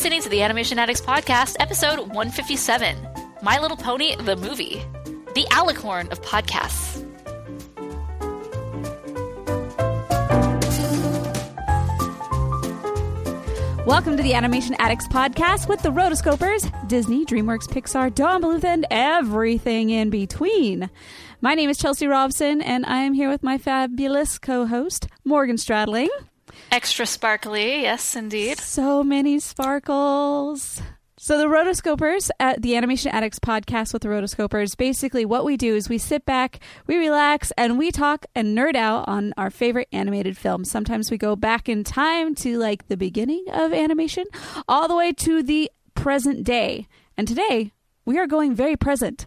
listening to the Animation Addicts Podcast, episode 157 My Little Pony, the movie, the alicorn of podcasts. Welcome to the Animation Addicts podcast with the Rotoscopers, Disney, DreamWorks, Pixar, Don Bluth, and everything in between. My name is Chelsea Robson, and I am here with my fabulous co-host, Morgan Stradling. Extra sparkly, yes, indeed. So many sparkles. So the Rotoscopers at the Animation Addicts podcast with the Rotoscopers, basically what we do is we sit back, we relax, and we talk and nerd out on our favorite animated films. Sometimes we go back in time to like the beginning of animation, all the way to the present day. And today we are going very present.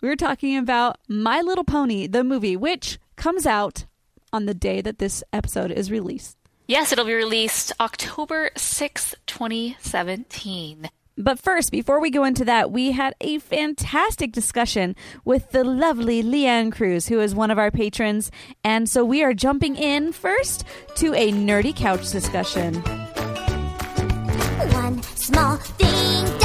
We're talking about My Little Pony, the movie, which comes out on the day that this episode is released. Yes, it'll be released October 6th, 2017. But first, before we go into that, we had a fantastic discussion with the lovely Leanne Cruz, who is one of our patrons. And so we are jumping in first to a nerdy couch discussion. One small thing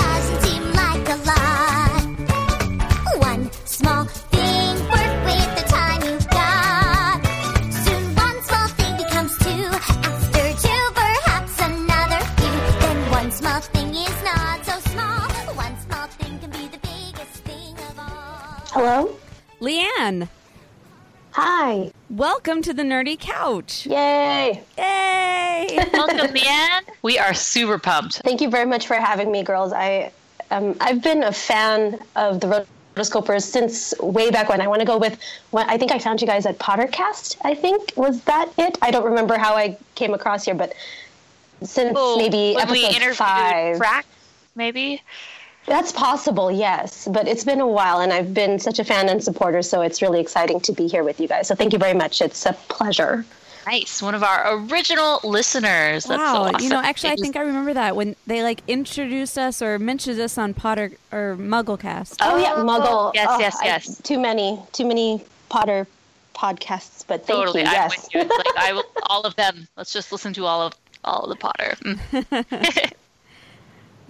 Hello? Leanne, Hi. welcome to the nerdy couch. Yay. Yay! Welcome, Leanne. We are super pumped. Thank you very much for having me, girls. I um, I've been a fan of the Rotoscopers since way back when. I want to go with what I think I found you guys at Pottercast, I think. Was that it? I don't remember how I came across here, but since maybe when we episode interviewed five. Frack, maybe. That's possible, yes. But it's been a while, and I've been such a fan and supporter, so it's really exciting to be here with you guys. So thank you very much. It's a pleasure. Nice, one of our original listeners. That's wow, so awesome. you know, actually, I think I remember that when they like introduced us or mentioned us on Potter or Mugglecast. Oh, yeah, Muggle. Yes, Oh, yes, I- yes. too many, too many Potter podcasts, but thank totally. you. I'm Yes. with you. It's like I will, all of them. Let's just listen to all of all of the Potter. Mm.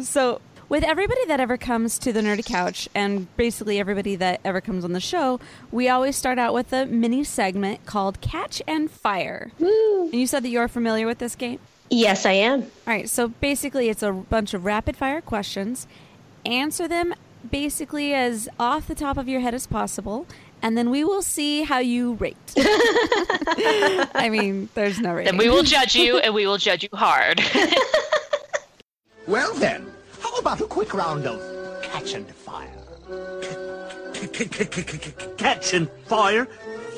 So, with everybody that ever comes to the Nerdy Couch, and basically everybody that ever comes on the show, we always start out with a mini segment called Catch and Fire. And you said that you're familiar with this game? Yes, I am. All right, so basically it's a bunch of rapid fire questions. Answer them basically as off the top of your head as possible, and then we will see how you rate. I mean, there's no rating. Then we will judge you, and we will judge you hard. Well then, how about a quick round of catch and fire? Catch and fire?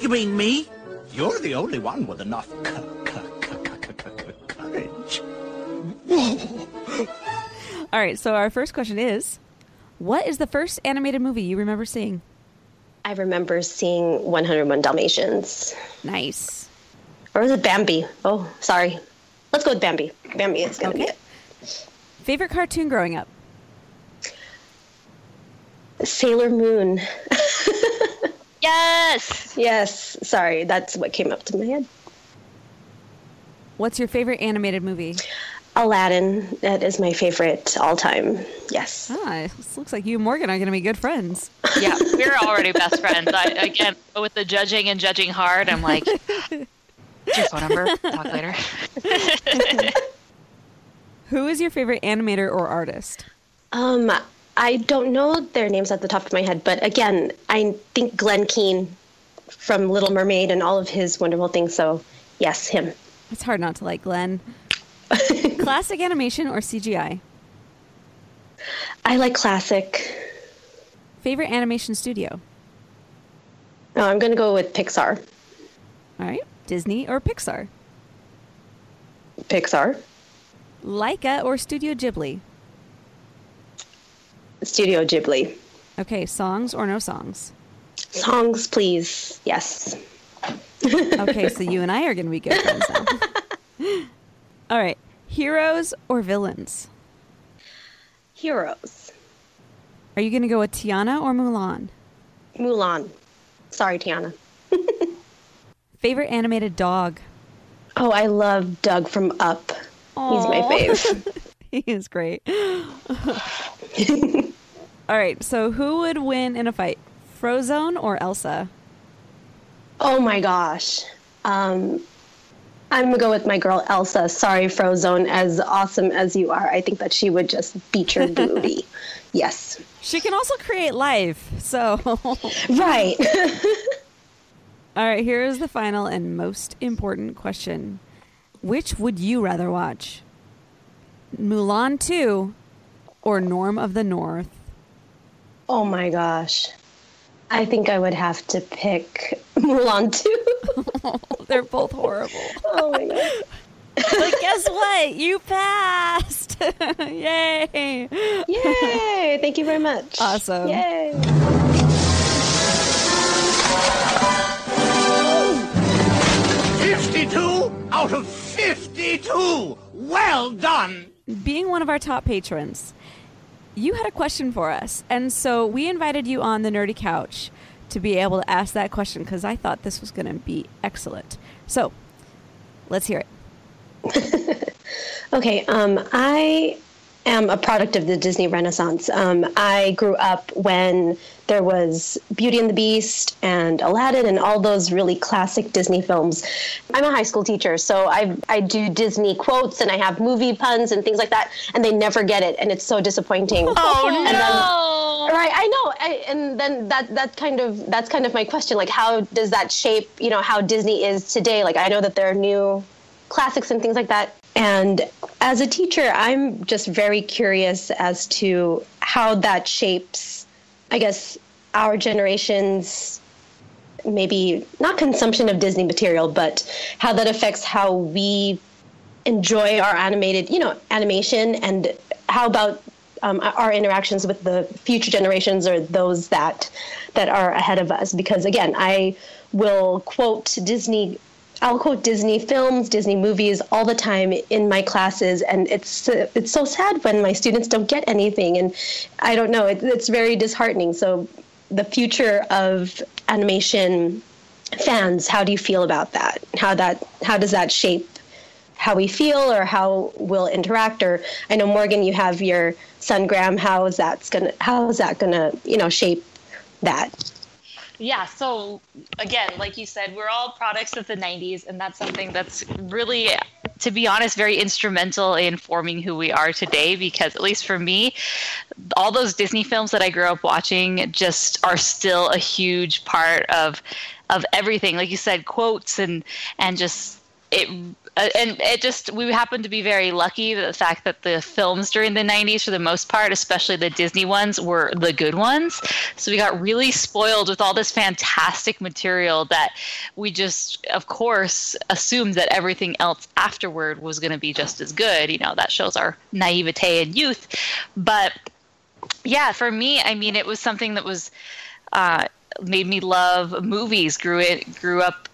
You mean me? You're the only one with enough courage. All right, so our first question is What is the first animated movie you remember seeing? I remember seeing 101 Dalmatians. Nice. Or was it Bambi? Oh, sorry. Let's go with Bambi. Bambi is going to Okay. be Favorite cartoon growing up? Sailor Moon. yes. yes, sorry. That's what came up to my head. What's your favorite animated movie? Aladdin. That is my favorite all time. Yes. Ah, this looks like you and Morgan are going to be good friends. Yeah, we're already best friends. I, again, with the judging and judging hard, I'm like, "What's your phone number? Talk later. Who is your favorite animator or artist? Um, I don't know their names at the top of my head, but again, I think Glen Keane from Little Mermaid and all of his wonderful things. So, yes, him. It's hard not to like Glenn. Classic animation or CGI? I like classic. Favorite animation studio? No, I'm going to go with Pixar. All right. Disney or Pixar? Pixar. Laika or Studio Ghibli? Studio Ghibli. Okay, songs or no songs? Songs, please. Yes. Okay, so you and I are going to be good friends now. All right. Heroes or villains? Heroes. Are you going to go with Tiana or Mulan? Mulan. Sorry, Tiana. Favorite animated dog? Oh, I love Dug from Up. He's my Aw. fave. he is great. All right, so who would win in a fight, Frozone or Elsa? Oh my gosh. Um, I'm gonna go with my girl Elsa. Sorry, Frozone. As awesome as you are, I think that she would just beat your booty. yes. She can also create life. So, right. all Right. right, here is the final and most important question: Which would you rather watch, Mulan two, or Norm of the North? oh my gosh. I think I would have to pick Mulan too. They're both horrible. oh my god. but guess what? You passed! Yay! Yay! Thank you very much. Awesome. Yay! 52 out of 52! Well done! being one of our top patrons, you had a question for us. And so we invited you on the Nerdy Couch to be able to ask that question because I thought this was going to be excellent. So let's hear it. Okay, um, I am a product of the Disney Renaissance. Um, I grew up when there was Beauty and the Beast and Aladdin and all those really classic Disney films. I'm a high school teacher, so I I do Disney quotes and I have movie puns and things like that, and they never get it, and it's so disappointing. Oh, oh And then- no! Right, I know, I, and then that that kind of that's kind of my question. Like, how does that shape, you know, how Disney is today? Like, I know that there are new classics and things like that. And as a teacher, I'm just very curious as to how that shapes, I guess, our generation's maybe not consumption of Disney material, but how that affects how we enjoy our animated, you know, animation, and how about um, our interactions with the future generations or those that that are ahead of us. Because again, I will quote Disney. I'll quote Disney films, Disney movies all the time in my classes, and it's it's so sad when my students don't get anything, and I don't know. It, it's very disheartening. So, the future of animation fans, how do you feel about that? How that how does that shape how we feel or how we'll interact or i know morgan you have your son graham how is that gonna how is that gonna you know shape that Yeah, so again, like you said, we're all products of the 90s, and that's something that's really, to be honest, very instrumental in forming who we are today. Because, at least for me, all those Disney films that I grew up watching just are still a huge part of of everything. Like you said, quotes and and just it and it just we happen to be very lucky that the fact that the films during the 90s for the most part especially the disney ones were the good ones. So we got really spoiled with all this fantastic material that we just of course assumed that everything else afterward was going to be just as good. You know that shows our naivete and youth. But yeah for me i mean it was something that was uh, made me love movies grew it grew up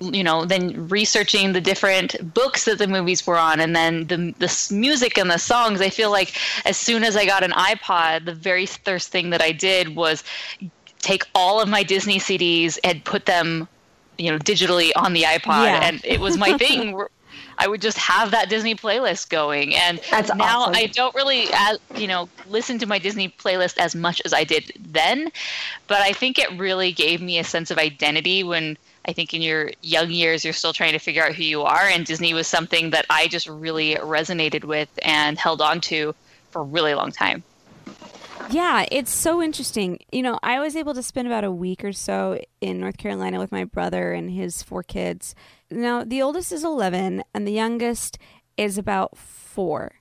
you know then researching the different books that the movies were on and then the the music and the songs i feel like as soon as i got an ipod the very first thing that i did was take all of my disney cds and put them you know digitally on the ipod Yeah. and it was my thing I would just have that Disney playlist going, and That's now awesome. I don't really, you know, listen to my Disney playlist as much as I did then. But I think it really gave me a sense of identity when I think in your young years you're still trying to figure out who you are, and Disney was something that I just really resonated with and held on to for a really long time. Yeah, it's so interesting. You know, I was able to spend about a week or so in North Carolina with my brother and his four kids. Now, the oldest is 11 and the youngest is about 4.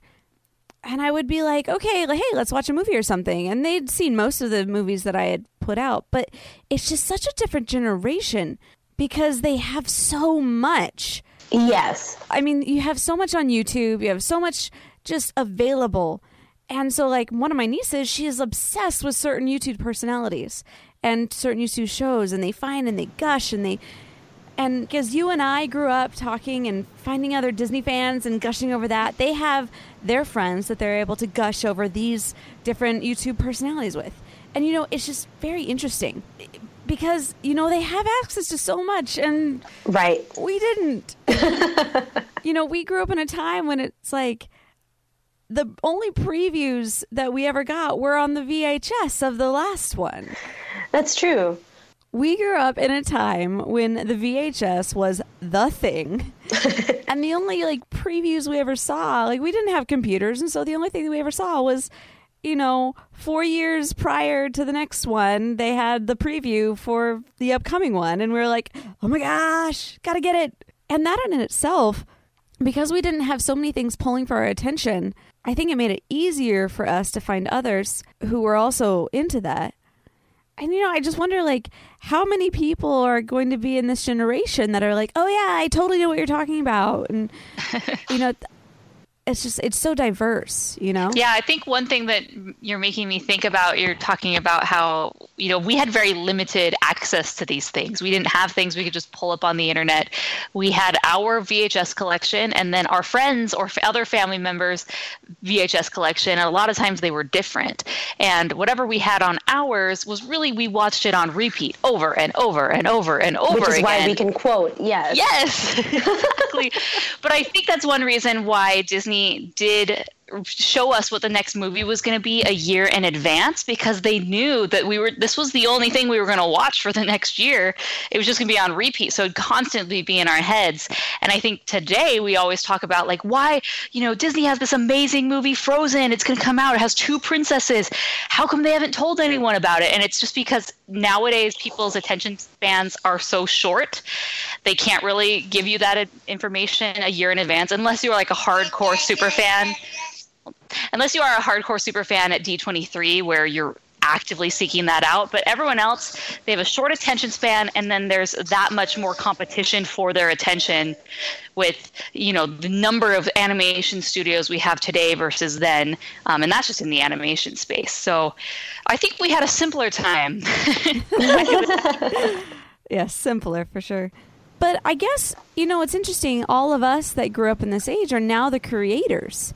And I would be like, "Okay, hey, let's watch a movie or something." And they'd seen most of the movies that I had put out, but it's just such a different generation because they have so much. yes I mean, you have so much on YouTube, you have so much just available. And so, like, one of my nieces, she is obsessed with certain YouTube personalities and certain YouTube shows, and they find and they gush and they. And because you and I grew up talking and finding other Disney fans and gushing over that, they have their friends that they're able to gush over these different YouTube personalities with. And, you know, it's just very interesting because, you know, they have access to so much and right we didn't. you know, we grew up in a time when it's like the only previews that we ever got were on the VHS of the last one. That's true. We grew up in a time when the VHS was the thing. and the only like previews we ever saw, like we didn't have computers, and so the only thing that we ever saw was, you know, four years prior to the next one, they had the preview for the upcoming one, and we were like, oh my gosh, gotta get it. And that in itself, because we didn't have so many things pulling for our attention, I think it made it easier for us to find others who were also into that. And you know, I just wonder like how many people are going to be in this generation that are like, "Oh yeah, I totally know what you're talking about." And you know, it's just it's so diverse, you know? Yeah, I think one thing that you're making me think about, you're talking about how, you know, we had very limited access to these things. We didn't have things we could just pull up on the internet. We had our VHS collection and then our friends or other family members' VHS collection. And a lot of times they were different. And whatever we had on ours was really, we watched it on repeat over and over and over and over Which is again. why we can quote, yes. Yes, exactly. but I think that's one reason why Disney did show us what the next movie was going to be a year in advance because they knew that we were this was the only thing we were going to watch for the next year. It was just going to be on repeat so it'd constantly be in our heads. And i think today we always talk about like why you know disney has this amazing movie frozen it's going to come out it has two princesses. How come they haven't told anyone about it? And it's just because nowadays people's attention spans are so short they can't really give you that information a year in advance unless you're like a hardcore super fan unless you are a hardcore super fan at D23 where you're actively seeking that out but everyone else they have a short attention span and then there's that much more competition for their attention with you know the number of animation studios we have today versus then um, and that's just in the animation space so i think we had a simpler time Yeah, simpler for sure. But I guess, you know, it's interesting. All of us that grew up in this age are now the creators.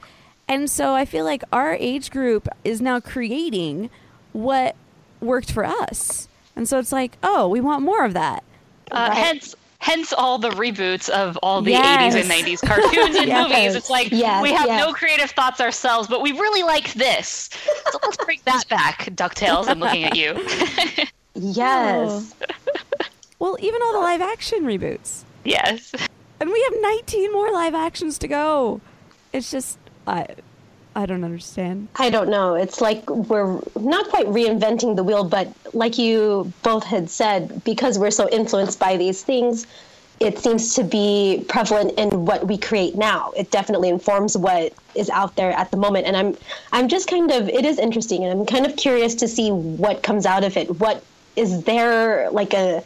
And so I feel like our age group is now creating what worked for us. And so it's like, oh, we want more of that. uh, hence hence all the reboots of all the Yes. 80s and 90s cartoons and Yes. movies it's like Yes, we have yes. no creative thoughts ourselves but we really like this so let's bring that back ducktales i'm looking at you Yes. Well, even all the live action reboots. yes And we have 19 more live actions to go. It's just, I, I don't understand. I don't know. It's like we're not quite reinventing the wheel, but like you both had said, because we're so influenced by these things, it seems to be prevalent in what we create now. It definitely informs what is out there at the moment. And I'm I'm just kind of it is interesting and I'm kind of curious to see what comes out of it. What is there like a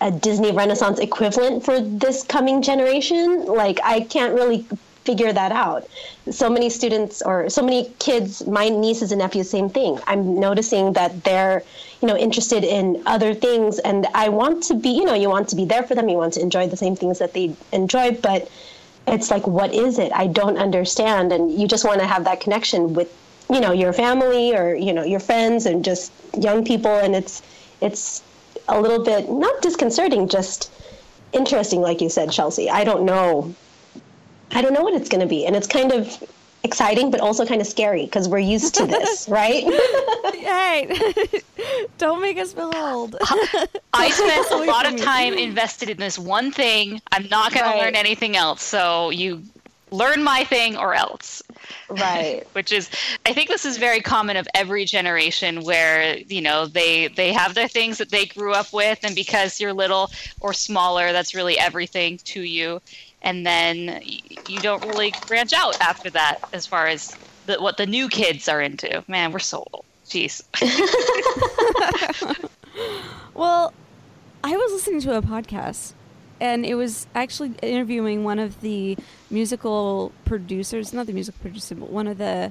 a Disney Renaissance equivalent for this coming generation? Like I can't really figure that out. So many students or so many kids, my nieces and nephews, same thing. I'm noticing that they're, you know, interested in other things and I want to be, you know, you want to be there for them, you want to enjoy the same things that they enjoy, but it's like what is it? I don't understand and you just want to have that connection with, you know, your family or, you know, your friends and just young people and it's it's a little bit not disconcerting, just interesting like you said, Chelsea. I don't know I don't know what it's going to be. And it's kind of exciting, but also kind of scary because we're used to this, right? Hey, don't make us feel old. i spent a lot of time invested in this one thing i'm not going Right. to learn anything else so you learn my thing or else right. which is i think this is very common of every generation where you know they they have their things that they grew up with and because you're little or smaller that's really everything to you and then you don't really branch out after that as far as the, what the new kids are into man we're so old jeez Well, I was listening to a podcast, and it was actually interviewing one of the musical producers, not the musical producer, but one of the.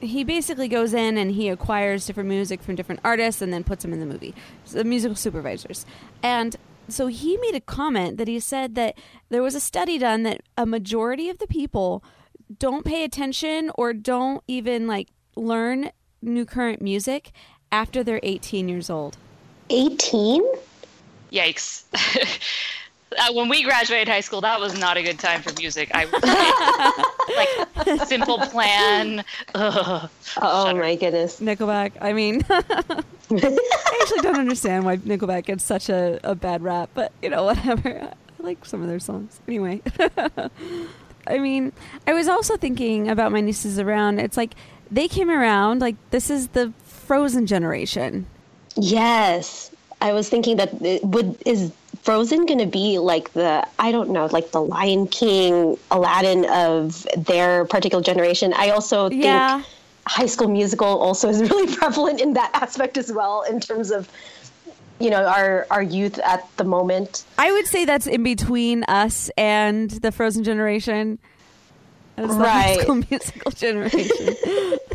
He basically goes in and he acquires different music from different artists and then puts them in the movie. So the musical supervisors. And so he made a comment that he said that there was a study done that a majority of the people don't pay attention or don't even like learn new current music after they're 18 years old. 18? yikes uh, when we graduated high school, that was not a good time for music. I like Simple Plan. Ugh. Oh my goodness. Nickelback. I mean, I actually don't understand why Nickelback gets such a, a bad rap, but you know, whatever. I like some of their songs. Anyway. I mean, I was also thinking about my nieces around. It's like they came around, like, this is the Frozen generation. Yes, I was thinking that it would is Frozen going to be like the I don't know, like the Lion King, Aladdin of their particular generation. I also think Yeah. High School Musical also is really prevalent in that aspect as well, in terms of you know our our youth at the moment. I would say that's in between us and the Frozen generation. That's the Right. High School Musical generation.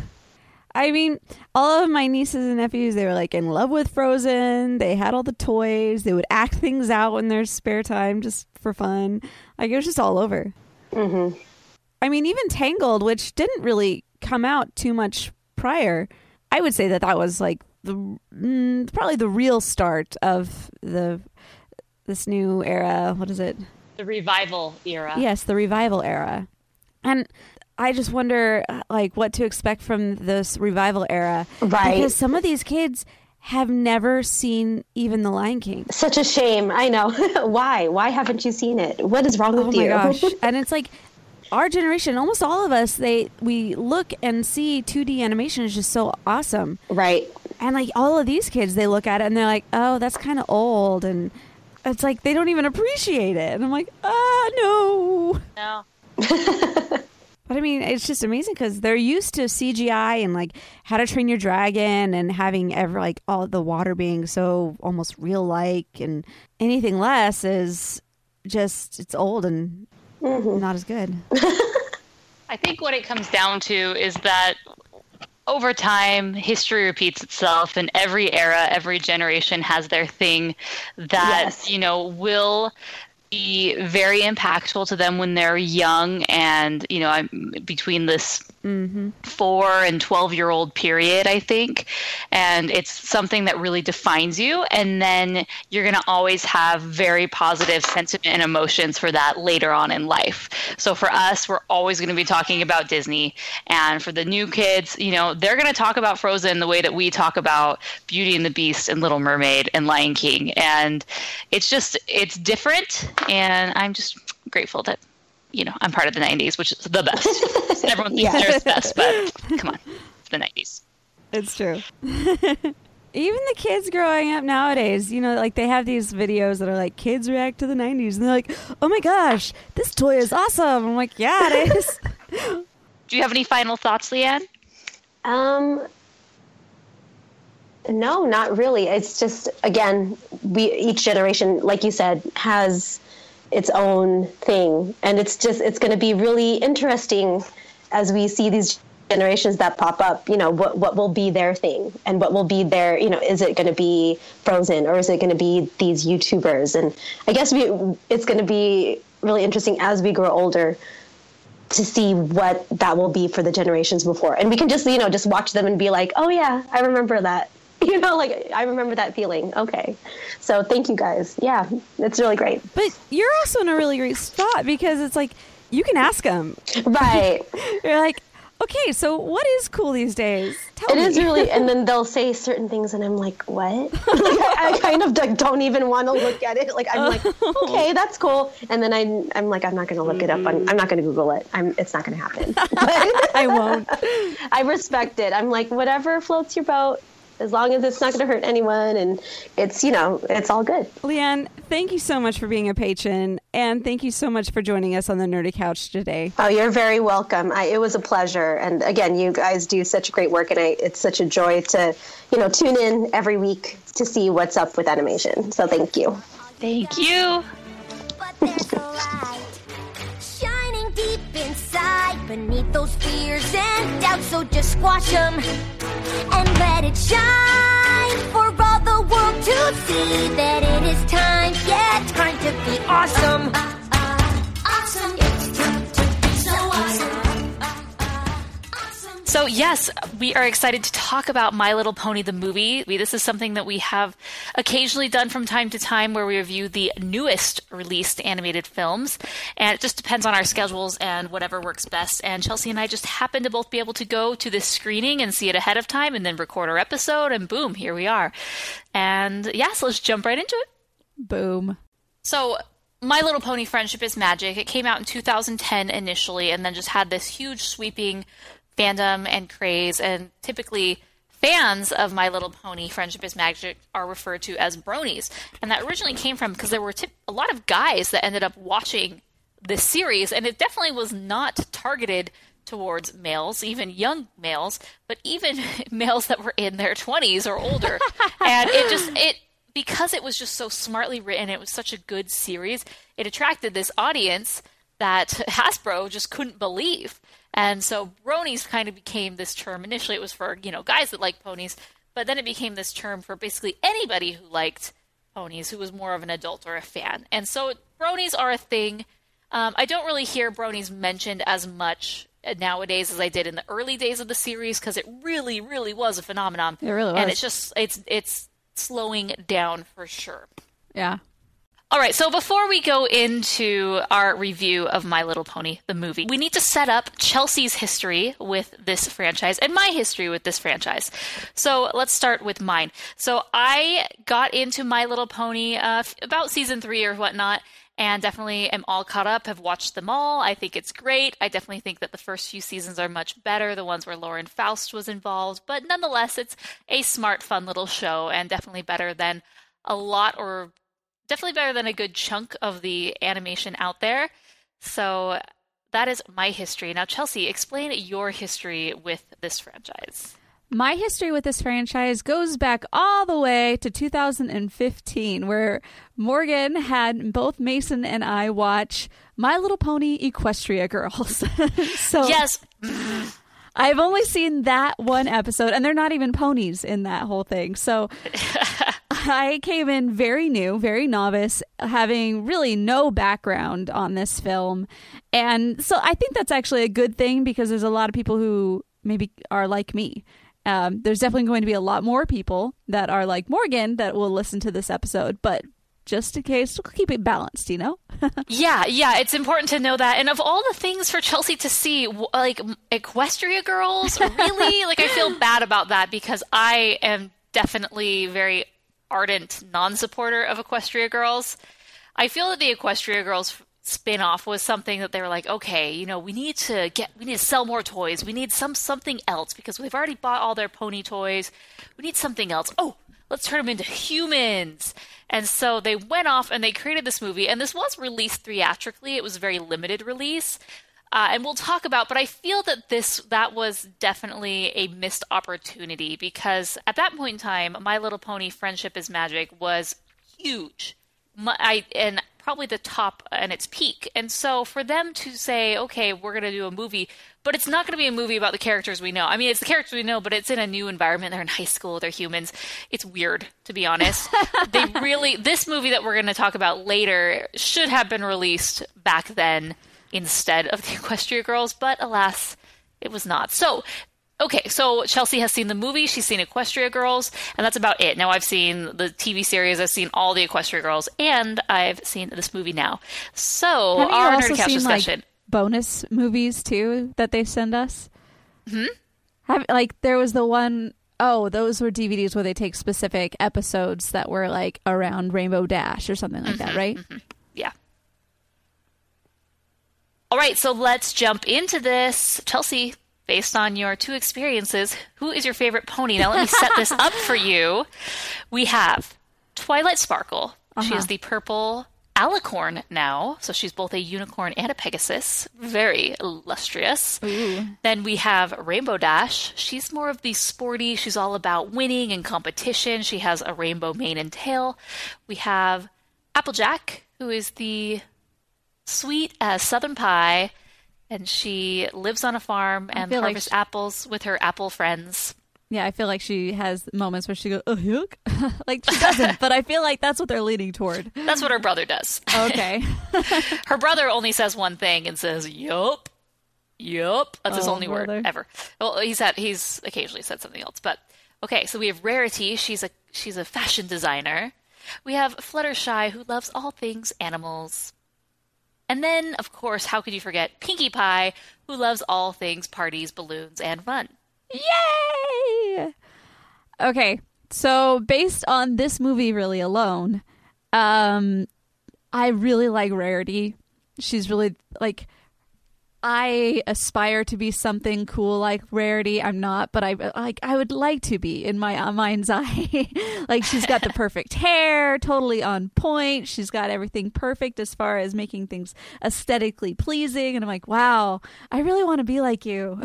I mean, all of my nieces and nephews, they were like in love with Frozen. They had all the toys. They would act things out in their spare time just for fun. Like it was just all over. Mm-hmm. I mean, even Tangled, which didn't really come out too much prior, I would say that that was like the mm, probably the real start of the this new era. What is it? The revival era. Yes, the revival era. And I just wonder like what to expect from this revival era. Right. Because some of these kids have never seen even The Lion King. Such a shame. I know. Why? Why haven't you seen it? What is wrong Oh with my gosh. and it's like our generation, almost all of us, they we look and see 2D animation is just so awesome. right. And like all of these kids, they look at it and they're like, "Oh, that's kind of old." And it's like they don't even appreciate it. And I'm like, "Ah, no." No. But I mean, it's just amazing because they're used to CGI and like How to Train Your Dragon and having ever like all the water being so almost real like, and anything less is just it's old and mm-hmm. not as good. I think what it comes down to is that over time, history repeats itself, and every era, every generation has their thing that, Yes. you know, will be very impactful to them when they're young and, you know, I'm between this Mm-hmm. four and 12 year old period, I think. And it's something that really defines you. And then you're going to always have very positive sentiment and emotions for that later on in life. So for us, we're always going to be talking about Disney. And for the new kids, you know, they're going to talk about Frozen the way that we talk about Beauty and the Beast and Little Mermaid and Lion King. And it's just, it's different. And I'm just grateful that you know, I'm part of the 90s, which is the best. Everyone thinks they're the best, but come on, it's the 90s. It's true. Even the kids growing up nowadays, you know, like they have these videos that are like kids react to the 90s and they're like, oh my gosh, this toy is awesome. I'm like, yeah, it is. Do you have any final thoughts, Leanne? Um, no, not really. It's just again, we each generation, like you said, has its own thing, and it's just it's going to be really interesting as we see these generations that pop up. You know, what what will be their thing, and what will be their you know, is it going to be Frozen or is it going to be these YouTubers? And I guess we it's going to be really interesting as we grow older to see what that will be for the generations before. And we can just, you know, just watch them and be like, oh, yeah, I remember that. You know, like, I remember that feeling. Okay. So thank you guys. Yeah, it's really great. but you're also in a really great spot because it's like you can ask them. Right. You're like, okay, so what is cool these days? Tell It me. is really, and then they'll say certain things, and I'm like, what? like, I, I kind of like, don't even want to look at it. Like, I'm like, okay, that's cool. And then I, I'm like, I'm not going to look it up. On, I'm not going to Google it. I'm, it's not going to happen. I won't. I respect it. I'm like, whatever floats your boat, as long as it's not going to hurt anyone, and it's, you know, it's all good. Leanne, thank you so much for being a patron, and thank you so much for joining us on the Nerdy Couch today. Oh, you're very welcome. I, it was a pleasure, and again, you guys do such great work, and I, it's such a joy to, you know, tune in every week to see what's up with animation. So thank you. Thank you. Beneath those fears and doubts. So just squash them and let it shine for all the world to see that it is time, yeah, time to be awesome. So awesome. Awesome. So So, yes, we are excited to talk about My Little Pony the movie. We, this is something that we have occasionally done from time to time where we review the newest released animated films. And it just depends on our schedules and whatever works best. And Chelsea and I just happen to both be able to go to this screening and see it ahead of time and then record our episode. And boom, here we are. And yeah, so let's jump right into it. Boom. So, My Little Pony Friendship is Magic. It came out in 2010 initially and then just had this huge sweeping fandom and craze. And typically, fans of My Little Pony Friendship is Magic are referred to as bronies. And that originally came from because there were tip- a lot of guys that ended up watching this series, and it definitely was not targeted towards males, even young males, but even males that were in their 20s or older. and it just, it, because it was just so smartly written, it was such a good series, it attracted this audience that Hasbro just couldn't believe. And so bronies kind of became this term. Initially, it was for, you know, guys that like ponies, but then it became this term for basically anybody who liked ponies, who was more of an adult or a fan. And so bronies are a thing. Um, I don't really hear bronies mentioned as much nowadays as I did in the early days of the series because it really, really was a phenomenon. It really was, And it's just it's it's slowing down for sure. Yeah. All right, so before we go into our review of My Little Pony, the movie, we need to set up Chelsea's history with this franchise and my history with this franchise. So let's start with mine. So I got into My Little Pony uh, about season three or whatnot, and definitely am all caught up, have watched them all. I think it's great. I definitely think that the first few seasons are much better, the ones where Lauren Faust was involved, but nonetheless, it's a smart, fun little show and definitely better than a lot or definitely better than a good chunk of the animation out there. So that is my history. Now, Chelsea, explain your history with this franchise. My history with this franchise goes back all the way to 2015, where Morgan had both Mason and I watch My Little Pony Equestria Girls. so Yes, I've only seen that one episode, and they're not even ponies in that whole thing. So I came in very new, very novice, having really no background on this film. And so I think that's actually a good thing because there's a lot of people who maybe are like me. Um, there's definitely going to be a lot more people that are like Morgan that will listen to this episode, but just in case, we'll keep it balanced, you know? yeah, yeah. It's important to know that. And of all the things for Chelsea to see, like Equestria Girls, really, like I feel bad about that because I am definitely very ardent non-supporter of Equestria Girls. I feel that the Equestria Girls spin-off was something that they were like, okay, you know, we need to get we need to sell more toys. We need some something else because we've already bought all their pony toys. We need something else. Oh, let's turn them into humans. And so they went off and they created this movie and this was released theatrically. It was a very limited release. Uh, and we'll talk about but i feel that this that was definitely a missed opportunity because at that point in time my little pony friendship is magic was huge. My, I, and probably the top and its peak. And so for them to say okay we're going to do a movie but it's not going to be a movie about the characters we know. I mean it's the characters we know but it's in a new environment. They're in high school. They're humans. It's weird to be honest. They really this movie that we're going to talk about later should have been released back then instead of the Equestria Girls, but alas, it was not. So, okay, so Chelsea has seen the movie, she's seen Equestria Girls, and that's about it. Now I've seen the TV series, I've seen all the Equestria Girls, and I've seen this movie now. So, Haven't our also Nerdcast seen discussion. like bonus movies too that they send us? Hmm? Have like there was the one oh those were DVDs where they take specific episodes that were like around Rainbow Dash or something like Mm-hmm, that, right? Yeah. All right, so let's jump into this. Chelsea, based on your two experiences, who is your favorite pony? Now, let me set this up for you. We have Twilight Sparkle. She is uh-huh. the purple alicorn now, so she's both a unicorn and a pegasus. Very illustrious. Then we have Rainbow Dash. She's more of the sporty, she's all about winning and competition. She has a rainbow mane and tail. We have Applejack, who is the sweet as southern pie, and she lives on a farm and feel like harvests she- apples with her apple friends. Yeah, I feel like she has moments where she goes, oh, yuck. like she doesn't, but I feel like that's what they're leaning toward. That's what her brother does. Okay. Her brother only says one thing and says, Yup. Yup. That's his Oh, only brother. word ever. Well, he's had he's occasionally said something else, but okay. So we have Rarity. She's a she's a fashion designer. We have Fluttershy, who loves all things animals. And then, of course, how could you forget Pinkie Pie, who loves all things parties, balloons, and fun. Yay! Okay, so based on this movie really alone, um, I really like Rarity. She's really like. I aspire to be something cool like Rarity. I'm not, but I like. I would like to be in my uh, mind's eye. like she's got the perfect hair, totally on point. She's got everything perfect as far as making things aesthetically pleasing. And I'm like, wow, I really want to be like you.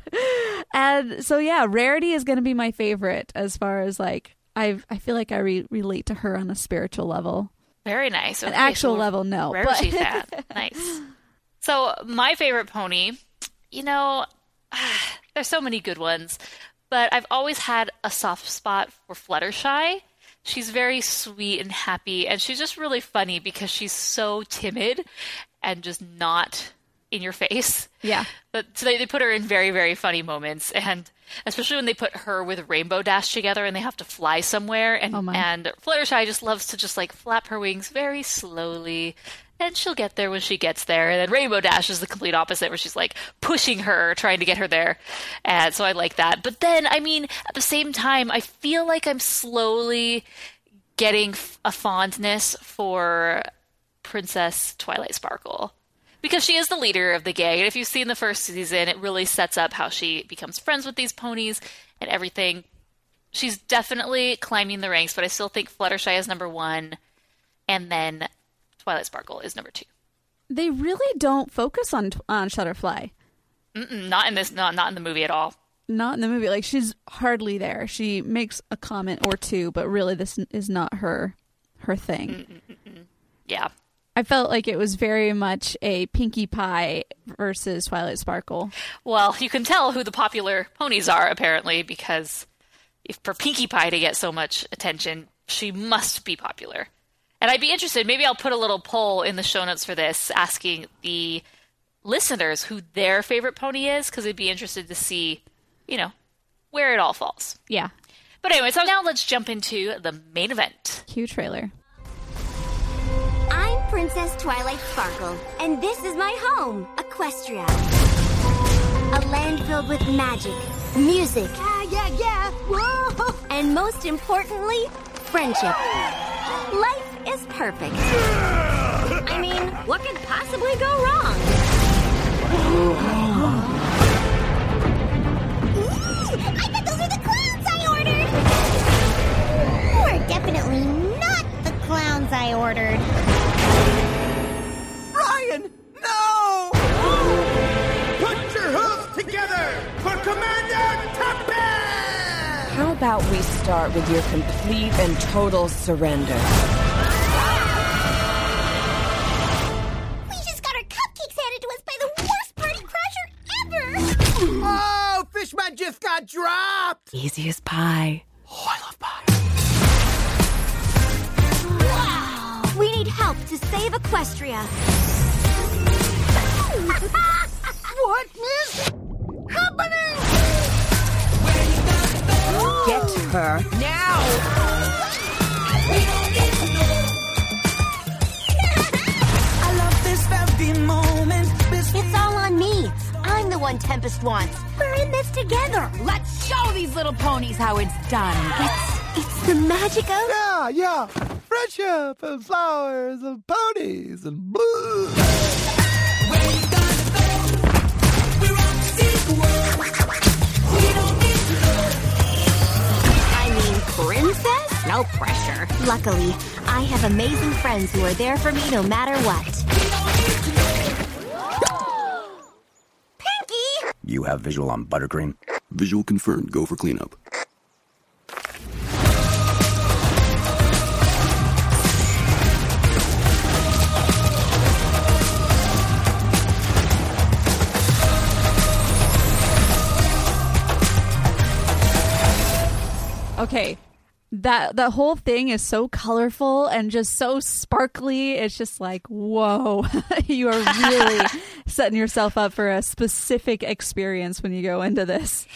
and so yeah, Rarity is going to be my favorite as far as like I I feel like I re- relate to her on a spiritual level. Very nice. An actual so level, no. Rarity but- fan. Nice. So my favorite pony, you know, there's so many good ones, but I've always had a soft spot for Fluttershy. She's very sweet and happy, and she's just really funny because she's so timid and just not in your face. Yeah. But so they, they put her in very, very funny moments, and especially when they put her with Rainbow Dash together and they have to fly somewhere, and Oh, and Fluttershy just loves to just like flap her wings very slowly, and she'll get there when she gets there. And then Rainbow Dash is the complete opposite, where she's like pushing her, trying to get her there, and so I like that. But then, I mean, at the same time, I feel like I'm slowly getting a fondness for Princess Twilight Sparkle because she is the leader of the gang. And if you've seen the first season, it really sets up how she becomes friends with these ponies and everything. She's definitely climbing the ranks, but I still think Fluttershy is number one, and then Twilight Sparkle is number two. They really don't focus on on Shutterfly. Mm-mm, not in this, not not in the movie at all. Not in the movie. Like she's hardly there. She makes a comment or two, but really this is not her her thing. Yeah, I felt like it was very much a Pinkie Pie versus Twilight Sparkle. Well, you can tell who the popular ponies are apparently because if for Pinkie Pie to get so much attention, she must be popular. And I'd be interested. Maybe I'll put a little poll in the show notes for this, asking the listeners who their favorite pony is, because I'd be interested to see, you know, where it all falls. Yeah. But anyway, so now let's jump into the main event. Cue trailer. I'm Princess Twilight Sparkle, and this is my home, Equestria. A land filled with magic, music, yeah, yeah, yeah, whoa, and most importantly, friendship. Life is perfect. I mean, what could possibly go wrong? I bet those are the clowns I ordered! Or definitely not the clowns I ordered. Ryan, no! Put your hooves together for Commander Tuppence! How about we start with your complete and total surrender? Just got dropped! Easy as pie. Oh, I love pie. Wow! We need help to save Equestria. What is happening? Get her now! I love this moment. It's all on me. I'm the one Tempest wants. We're in this together. Let's show these little ponies how it's done. It's it's the magic of Yeah, yeah. Friendship and flowers and ponies and blue. I mean princess? No pressure. Luckily, I have amazing friends who are there for me no matter what. You have visual on buttercream? Visual confirmed. Go for cleanup. Okay. That that whole thing is so colorful and just so sparkly. It's just like, whoa, you are really setting yourself up for a specific experience when you go into this.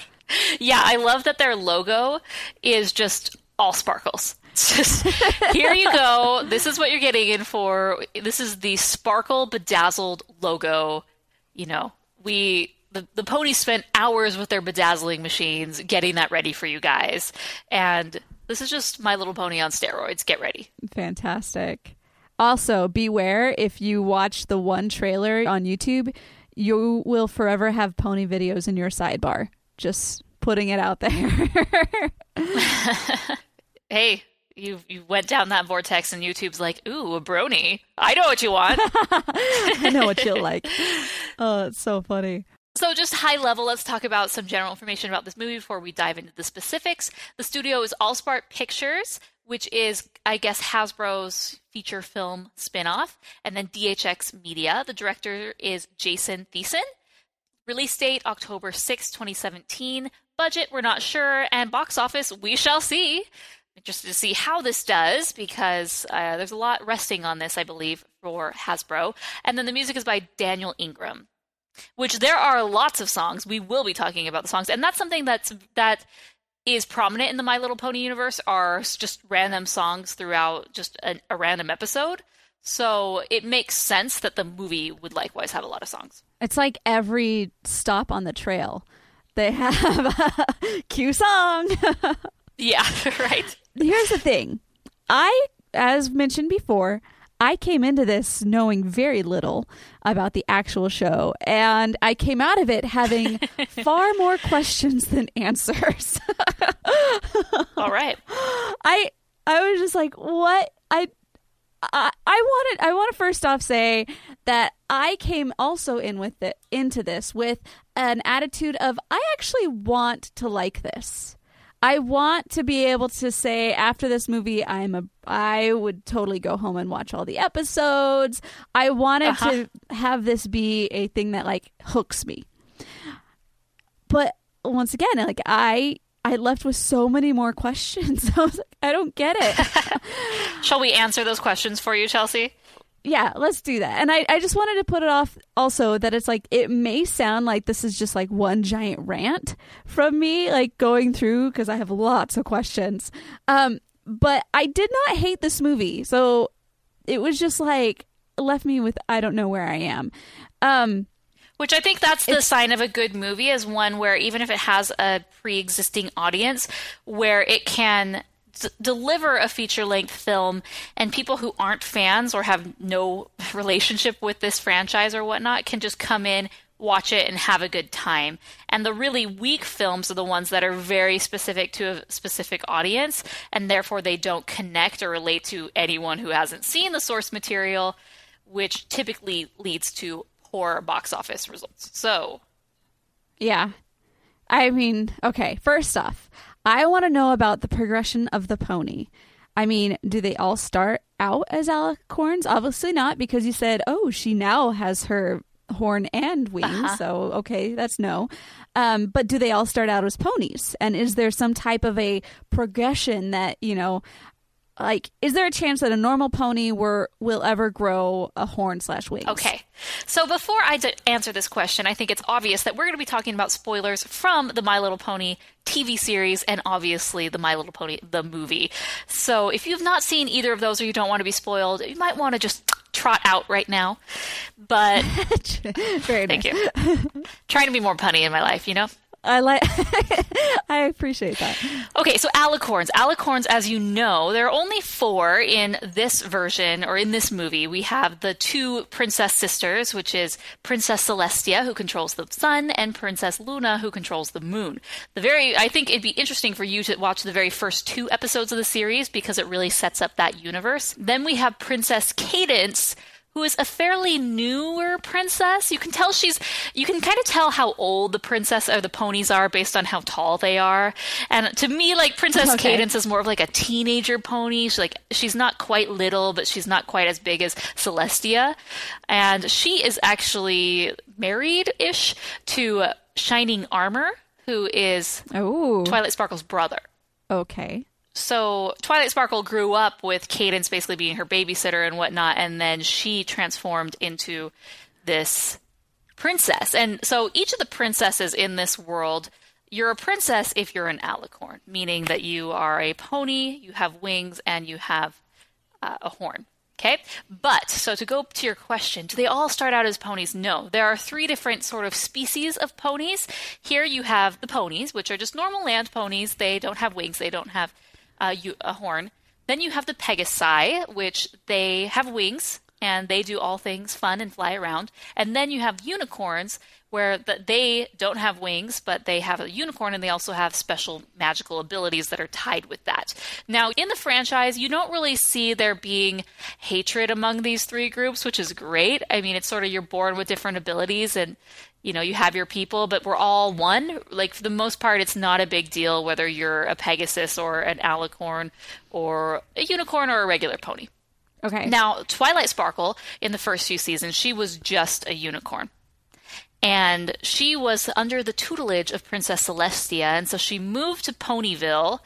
Yeah, I love that their logo is just all sparkles. It's just here you go. This is what you're getting in for. This is the sparkle bedazzled logo. You know, we the, the ponies spent hours with their bedazzling machines getting that ready for you guys. And this is just My Little Pony on steroids. Get ready. Fantastic. Also, beware if you watch the one trailer on YouTube, you will forever have pony videos in your sidebar. Just putting it out there. hey, you you went down that vortex and YouTube's like, ooh, a brony. I know what you want. I know what you'll like. Oh, it's so funny. So, just high level, let's talk about some general information about this movie before we dive into the specifics. The studio is Allspark Pictures, which is, I guess, Hasbro's feature film spinoff, and then DHX Media. The director is Jayson Thiessen. Release date October 6, 2017. Budget, we're not sure. And box office, we shall see. Interested to see how this does because uh, there's a lot resting on this, I believe, for Hasbro. And then the music is by Daniel Ingram which there are lots of songs. We will be talking about the songs, and that's something that's that is prominent in the My Little Pony universe are just random songs throughout just a, a random episode. So it makes sense that the movie would likewise have a lot of songs. It's like every stop on the trail, they have a cue song. yeah, right. Here's the thing. I, as mentioned before, I came into this knowing very little about the actual show, and I came out of it having far more questions than answers. All right. I I was just like, what? I I, I wanted I want to first off say that I came also in with it into this with an attitude of I actually want to like this. I want to be able to say after this movie, I'm a. I would totally go home and watch all the episodes. I wanted uh-huh. to have this be a thing that like hooks me. But once again, like I, I left with so many more questions. I was like, I don't get it. Shall we answer those questions for you, Chelsea? Yeah, let's do that. And I, I just wanted to put it off also that it's like, it may sound like this is just like one giant rant from me, like going through, because I have lots of questions. Um, but I did not hate this movie. So it was just like, left me with, I don't know where I am. Um, which I think that's the sign of a good movie is one where even if it has a pre-existing audience where it can d- deliver a feature length film, and people who aren't fans or have no relationship with this franchise or whatnot can just come in, watch it, and have a good time. And the really weak films are the ones that are very specific to a specific audience, and therefore they don't connect or relate to anyone who hasn't seen the source material, which typically leads to poor box office results. So. Yeah. I mean, okay, first off, I want to know about the progression of the pony. I mean, do they all start out as alicorns? Obviously not, because you said, oh, she now has her horn and wings. Uh-huh. So, okay, that's no. Um, but do they all start out as ponies? And is there some type of a progression that, you know, like is there a chance that a normal pony were, will ever grow a horn slash wings? Okay. So before I d- answer this question i think it's obvious that we're going to be talking about spoilers from the my little pony tv series and obviously the my little pony the movie. So if you've not seen either of those or you don't want to be spoiled you might want to just trot out right now. But very thank you. Trying to be more punny in my life you know I like. I appreciate that. Okay, so alicorns. Alicorns, as you know, there are only four in this version or in this movie. We have the two princess sisters, which is Princess Celestia, who controls the sun, and Princess Luna, who controls the moon. The very, I think it'd be interesting for you to watch the very first two episodes of the series because it really sets up that universe. Then we have Princess Cadance who is a fairly newer princess. You can tell she's, you can kind of tell how old the princess or the ponies are based on how tall they are. And to me, like Princess okay. Cadance is more of like a teenager pony. She's like, she's not quite little, but she's not quite as big as Celestia. And she is actually married ish to Shining Armor, who is Ooh. Twilight Sparkle's brother. Okay so Twilight Sparkle grew up with Cadance basically being her babysitter and whatnot, and then she transformed into this princess. And so each of the princesses in this world, you're a princess if you're an alicorn, meaning that you are a pony, you have wings, and you have uh, a horn. Okay, but so to go to your question, do they all start out as ponies? No, there are three different sort of species of ponies. Here you have the ponies, which are just normal land ponies. They don't have wings, they don't have uh, you, a horn. Then you have the Pegasi, which they have wings and they do all things fun and fly around. And then you have unicorns, where the, they don't have wings, but they have a unicorn and they also have special magical abilities that are tied with that. Now, in the franchise, you don't really see there being hatred among these three groups, which is great. I mean, it's sort of you're born with different abilities and you know, you have your people, but we're all one. Like for the most part, it's not a big deal whether you're a Pegasus or an alicorn or a unicorn or a regular pony. Okay. Now, Twilight Sparkle in the first few seasons, she was just a unicorn. And she was under the tutelage of Princess Celestia, and so she moved to Ponyville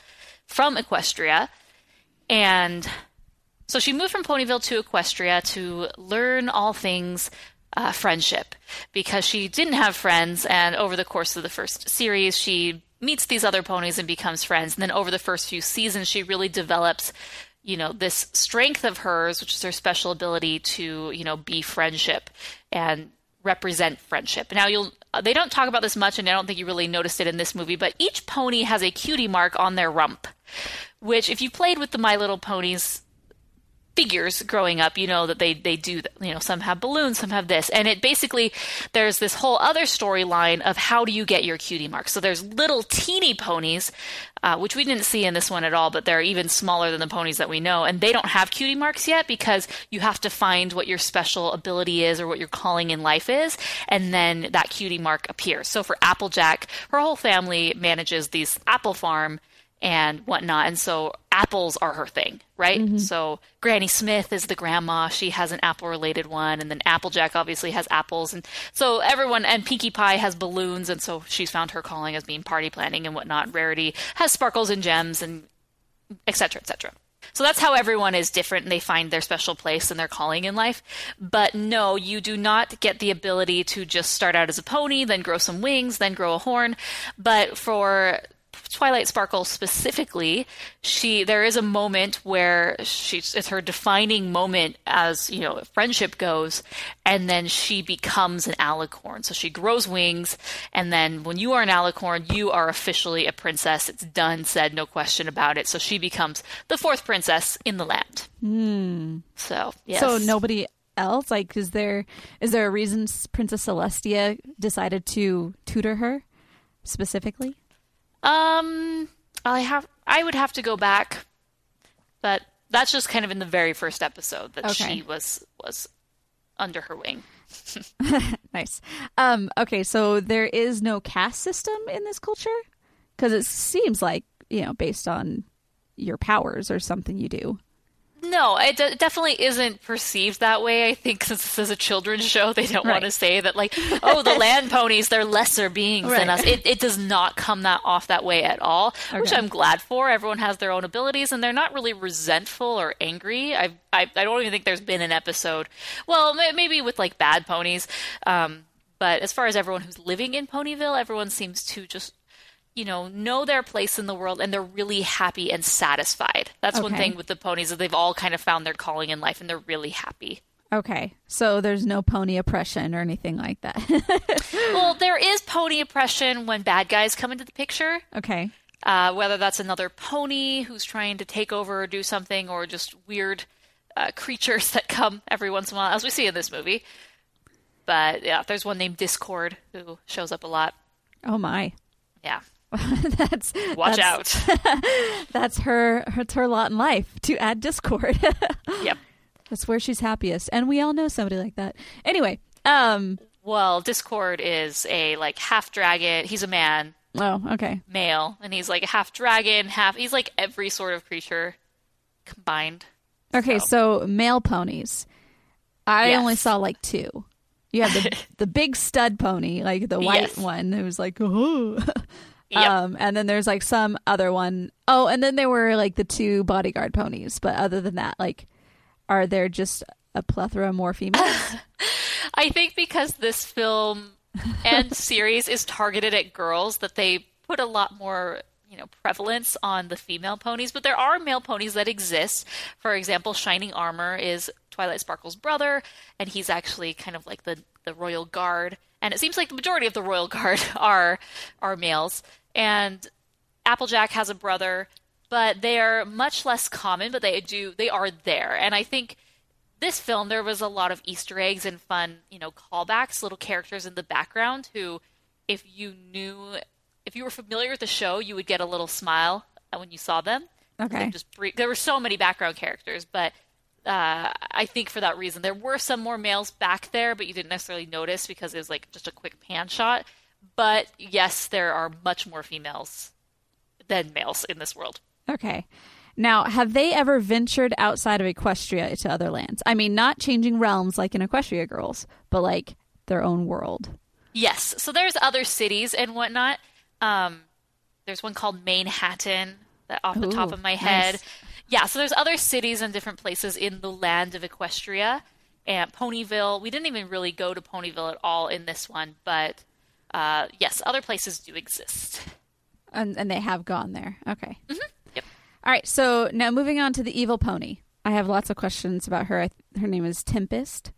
from Equestria. And so she moved from Ponyville to Equestria to learn all things uh, friendship because she didn't have friends. And over the course of the first series, she meets these other ponies and becomes friends. And then over the first few seasons, she really develops you know this strength of hers which is her special ability to you know be friendship and represent friendship now you'll they don't talk about this much and i don't think you really noticed it in this movie but each pony has a cutie mark on their rump which if you played with the my little ponies figures growing up, you know that they they do you know some have balloons, some have this, and it basically there's this whole other storyline of how do you get your cutie mark. So there's little teeny ponies, uh, which we didn't see in this one at all, but they're even smaller than the ponies that we know, and they don't have cutie marks yet because you have to find what your special ability is or what your calling in life is, and then that cutie mark appears. So for Applejack, her whole family manages these apple farm and whatnot. And so apples are her thing, right? Mm-hmm. So Granny Smith is the grandma. She has an apple related one. And then Applejack obviously has apples. And so everyone, and Pinkie Pie has balloons. And so she's found her calling as being party planning and whatnot. Rarity has sparkles and gems and et cetera, et cetera. So that's how everyone is different and they find their special place and their calling in life. But no, you do not get the ability to just start out as a pony, then grow some wings, then grow a horn. But for Twilight Sparkle specifically, she there is a moment where she's it's her defining moment as you know friendship goes, and then she becomes an alicorn. So she grows wings, and then when you are an alicorn, you are officially a princess. It's done, said, no question about it. So she becomes the fourth princess in the land. Hmm. So yes. So nobody else like is there is there a reason Princess Celestia decided to tutor her specifically? Um, I have. I would have to go back, but that's just kind of in the very first episode that Okay. she was was under her wing. nice. Um, okay, so there is no caste system in this culture because it seems like you know based on your powers or something you do. No, it de- definitely isn't perceived that way. I think since this is a children's show, they don't want to say that, like, oh, the land ponies, they're lesser beings than us. It, it does not come that off that way at all, which I'm glad for. Everyone has their own abilities, and they're not really resentful or angry. I, I, I don't even think there's been an episode. Well, may- maybe with like bad ponies, um, but as far as everyone who's living in Ponyville, everyone seems to just you know, know their place in the world and they're really happy and satisfied. That's one thing with the ponies is they've all kind of found their calling in life and they're really happy. Okay, so there's no pony oppression or anything like that. well, there is pony oppression when bad guys come into the picture. okay, Uh, whether that's another pony who's trying to take over or do something, or just weird uh, creatures that come every once in a while, as we see in this movie. But yeah, there's one named Discord who shows up a lot. oh my, Yeah, that's watch that's- out. That's her. It's her lot in life to add Discord. yep. That's where she's happiest, and we all know somebody like that. Anyway, um, Well, Discord is a like half dragon. He's a man, oh, okay, male, and he's like a half dragon, half. He's like every sort of creature combined. okay. So, male ponies. I Yes. only saw like two. You have the the big stud pony, like the white Yes. one, who's like, oh. Yep. Um, and then there's like some other one. Oh, and then there were like the two bodyguard ponies. But other than that, like, are there just a plethora more females? I think because this film and series is targeted at girls, that they put a lot more you know prevalence on the female ponies. But there are male ponies that exist. For example, Shining Armor is Twilight Sparkle's brother, and he's actually kind of like the the royal guard. And it seems like the majority of the royal guard are are males. And Applejack has a brother, but they are much less common. But they do they are there, and I think this film there was a lot of Easter eggs and fun, you know, callbacks, little characters in the background who, if you knew, if you were familiar with the show, you would get a little smile when you saw them. Okay. Just there were so many background characters, but uh, I think for that reason there were some more males back there, but you didn't necessarily notice because it was like just a quick pan shot. But yes, there are much more females than males in this world. Okay. Now, have they ever ventured outside of Equestria to other lands? I mean, not changing realms like in Equestria Girls, but like their own world. Yes. So there's other cities and whatnot. Um, there's one called Manehattan that off the top of my head. nice. Yeah. So there's other cities and different places in the land of Equestria and Ponyville. We didn't even really go to Ponyville at all in this one, but uh, yes, other places do exist. And, and they have gone there. Okay. Yep. All right. So now moving on to the evil pony. I have lots of questions about her. I, her name is Tempest.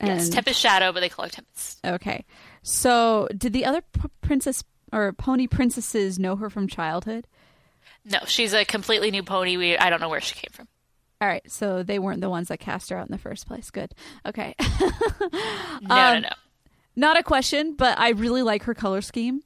Yes, Tempest Shadow, but they call her Tempest. Okay. So did the other p- princess or pony princesses know her from childhood? No, she's a completely new pony. We I don't know where she came from. All right. So they weren't the ones that cast her out in the first place. Good. Okay. No, Um, no, no. Not a question, but I really like her color scheme.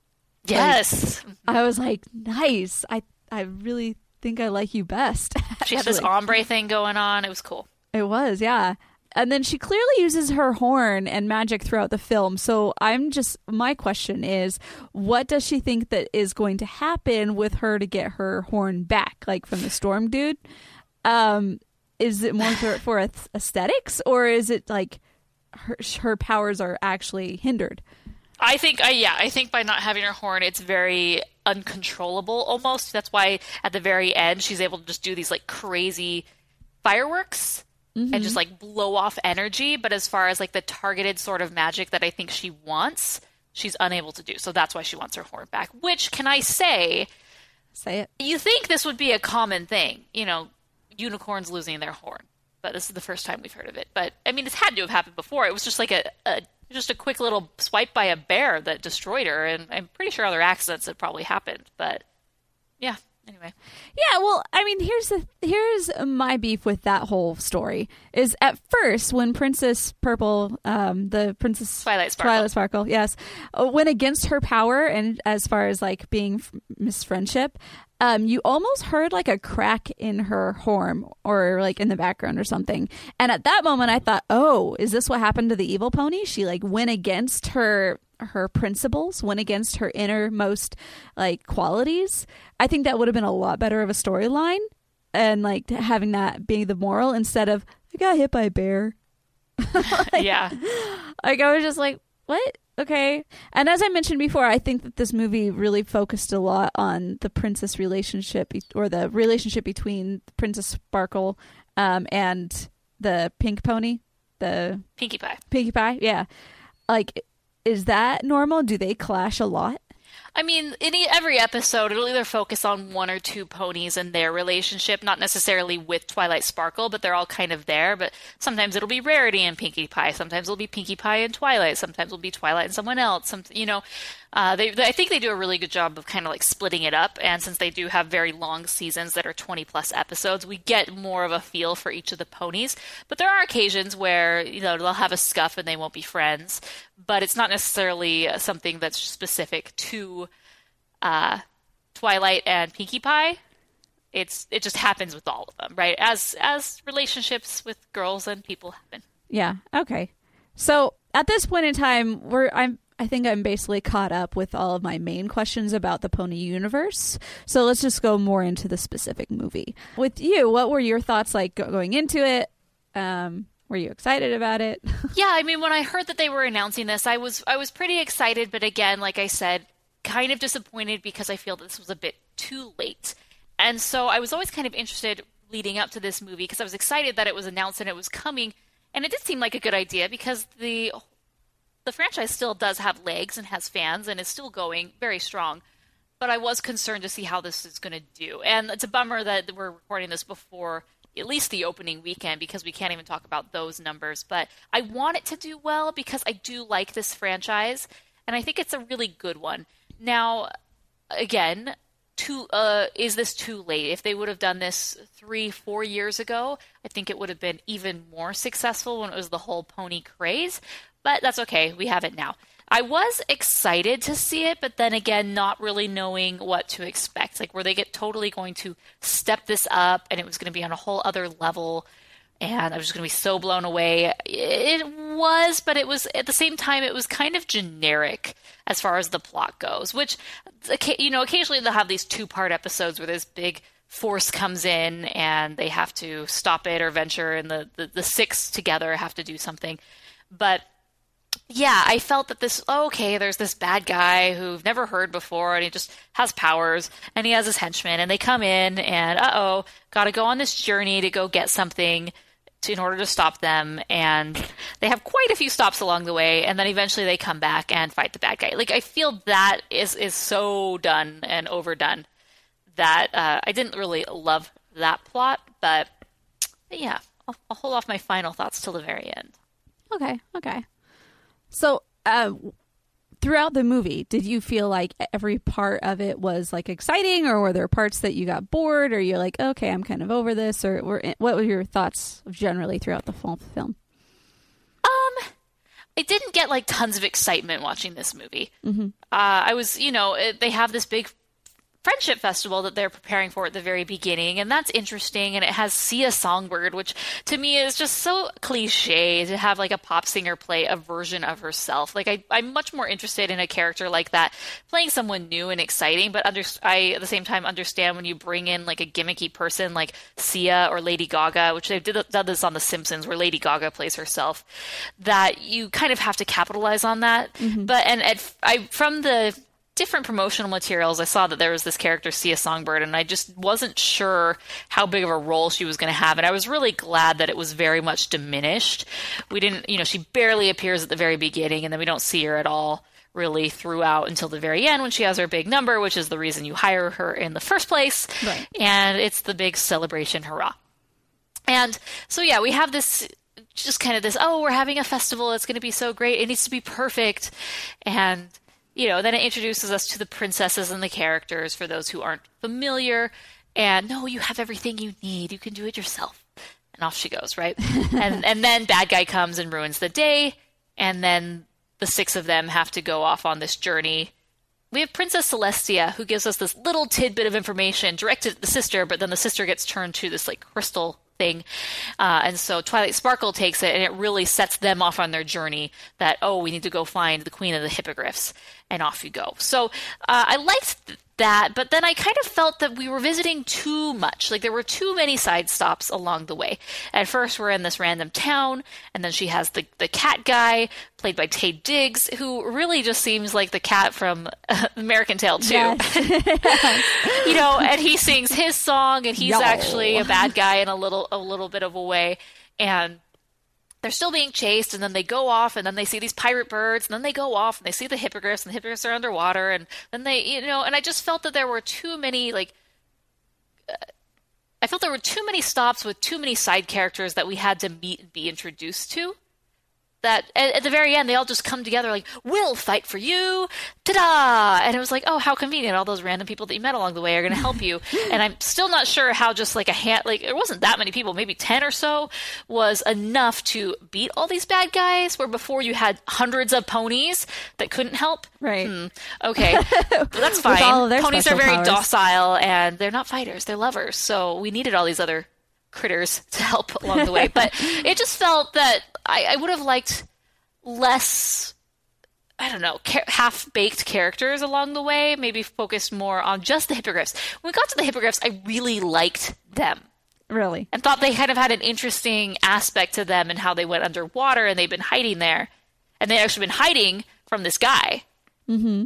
Yes, I was like, nice. I I really think I like you best. she had this ombre thing going on. It was cool. It was, yeah. And then she clearly uses her horn and magic throughout the film. So I'm just my question is, what does she think that is going to happen with her to get her horn back, like from the storm dude? Um, is it more for, for aesthetics, or is it like her her powers are actually hindered? I think, I yeah, I think by not having her horn, it's very uncontrollable almost. That's why at the very end, she's able to just do these like crazy fireworks and just mm-hmm. like blow off energy. But as far as like the targeted sort of magic that I think she wants, she's unable to do. So that's why she wants her horn back. Which can I say? Say it. You think this would be a common thing, you know, unicorns losing their horn. But this is the first time we've heard of it. But I mean, it's had to have happened before. It was just like a, a just a quick little swipe by a bear that destroyed her, and I'm pretty sure other accidents had probably happened. But yeah, anyway, Yeah, well, I mean, here's the here's my beef with that whole story is at first when Princess Purple, um, the Princess Twilight Sparkle. Twilight Sparkle, yes, uh, went against her power and as far as like being Miss Friendship, um, you almost heard like a crack in her horn or like in the background or something. And at that moment, I thought, oh, is this what happened to the evil pony? She like went against her her principles, went against her innermost like qualities. I think that would have been a lot better of a storyline and like having that being the moral instead of I got hit by a bear. yeah, Like I was just like, what? Okay. And as I mentioned before, I think that this movie really focused a lot on the princess relationship or the relationship between Princess Sparkle um, and the pink pony, the Pinkie Pie. Pinkie Pie. Yeah. Like, is that normal? Do they clash a lot? I mean, in every episode, it'll either focus on one or two ponies and their relationship, not necessarily with Twilight Sparkle, but they're all kind of there. But sometimes it'll be Rarity and Pinkie Pie. Sometimes it'll be Pinkie Pie and Twilight. Sometimes it'll be Twilight and someone else. Some, you know, uh, they, they- I think they do a really good job of kind of like splitting it up. And since they do have very long seasons that are 20 plus episodes, we get more of a feel for each of the ponies. But there are occasions where, you know, they'll have a scuff and they won't be friends. But it's not necessarily uh, something that's specific to uh, Twilight and Pinkie Pie. It's it just happens with all of them, right? As as relationships with girls and people happen. Yeah. Okay. So at this point in time, we're I'm I think I'm basically caught up with all of my main questions about the Pony universe. So let's just go more into the specific movie. With you, what were your thoughts like going into it? Um, were you excited about it? Yeah, I mean, when I heard that they were announcing this, I was I was pretty excited, but again, like I said, kind of disappointed because I feel this was a bit too late. And so I was always kind of interested leading up to this movie because I was excited that it was announced and it was coming. and it did seem like a good idea because the the franchise still does have legs and has fans and is still going very strong. But I was concerned to see how this is going to do, and it's a bummer that we're recording this before at least the opening weekend because we can't even talk about those numbers. But I want it to do well because I do like this franchise, and I think it's a really good one. Now, again, too uh, is this too late? If they would have done this three, four years ago, I think it would have been even more successful when it was the whole pony craze. But that's okay. We have it now. I was excited to see it, but then again, not really knowing what to expect. Like, were they get totally going to step this up, and it was going to be on a whole other level, and I was just going to be so blown away. It was, but it was at the same time, it was kind of generic as far as the plot goes. Which, you know, occasionally they'll have these two-part episodes where this big force comes in and they have to stop it or venture, and the the, the six together have to do something. But yeah, I felt that this okay, there's this bad guy who've never heard before and he just has powers and he has his henchmen and they come in and uh oh, gotta go on this journey to go get something to, in order to stop them and they have quite a few stops along the way and then eventually they come back and fight the bad guy. Like I feel that is is so done and overdone that uh, I didn't really love that plot, but, but yeah, I'll, I'll hold off my final thoughts till the very end. Okay, okay. So, uh, throughout the movie, did you feel like every part of it was like exciting, or were there parts that you got bored, or you're like, okay, I'm kind of over this, or were, what were your thoughts generally throughout the full film? Um, I didn't get like tons of excitement watching this movie. Mm-hmm. Uh, I was, you know, it, they have this big friendship festival that they're preparing for at the very beginning and that's interesting and it has sia songbird which to me is just so cliche to have like a pop singer play a version of herself like I, i'm much more interested in a character like that playing someone new and exciting but under, i at the same time understand when you bring in like a gimmicky person like sia or lady gaga which they've did, done this on the simpsons where lady gaga plays herself that you kind of have to capitalize on that Mm-hmm. but and at, i from the different promotional materials, I saw that there was this character, Sia Songbird, and I just wasn't sure how big of a role she was going to have. And I was really glad that it was very much diminished. We didn't, you know, she barely appears at the very beginning, and then we don't see her at all really throughout until the very end when she has her big number, which is the reason you hire her in the first place. Right. And it's the big celebration hurrah. And so, yeah, we have this just kind of this, oh, we're having a festival. It's going to be so great. It needs to be perfect. And you know, then it introduces us to the princesses and the characters for those who aren't familiar. And no, you have everything you need. You can do it yourself. And off she goes, right? and and then bad guy comes and ruins the day. And then the six of them have to go off on this journey. We have Princess Celestia, who gives us this little tidbit of information directed at the sister, but then the sister gets turned to this like crystal thing. Uh, and so Twilight Sparkle takes it, and it really sets them off on their journey that, oh, we need to go find the Queen of the Hippogriffs. And off you go. So uh, I liked th- that, but then I kind of felt that we were visiting too much. Like there were too many side stops along the way. At first, we're in this random town, and then she has the, the cat guy, played by Taye Diggs, who really just seems like the cat from uh, American Tail, too. you know, and he sings his song, and he's Yo. actually a bad guy in a little a little bit of a way, and they're still being chased, and then they go off, and then they see these pirate birds, and then they go off, and they see the hippogriffs, and the hippogriffs are underwater, and then they, you know, and I just felt that there were too many like. uh, I felt there were too many stops with too many side characters that we had to meet and be introduced to that at, at the very end they all just come together like we'll fight for you. Ta-da! And it was like oh how convenient. All those random people that you met along the way are going to help you. And i'm still not sure how just like a hand like it wasn't that many people. Maybe 10 or so was enough to beat all these bad guys where before you had hundreds of ponies that couldn't help. Right. Hmm, okay. But that's fine. ponies are very powers. docile and they're not fighters. They're lovers. So we needed all these other critters to help along the way. But it just felt that I, I would have liked less. I don't know, ca- half baked characters along the way, maybe focused more on just the hippogriffs. When we got to the hippogriffs, I really liked them Really? and thought they kind of had an interesting aspect to them and how they went underwater and they've been hiding there. And they'd actually been hiding from this guy. Hmm.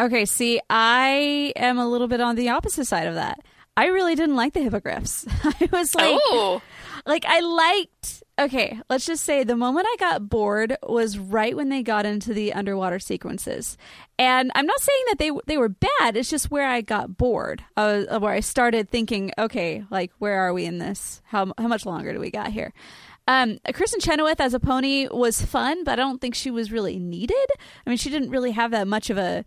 Okay, see, I am a little bit on the opposite side of that. I really didn't like the hippogriffs. I was like, oh, like I liked okay, let's just say the moment I got bored was right when they got into the underwater sequences. And I'm not saying that they they were bad. It's just where I got bored. Uh, where I started thinking, okay, like where are we in this? How how much longer do we got here? Um, Kristin Chenoweth as a pony was fun, but I don't think she was really needed. I mean, she didn't really have that much of a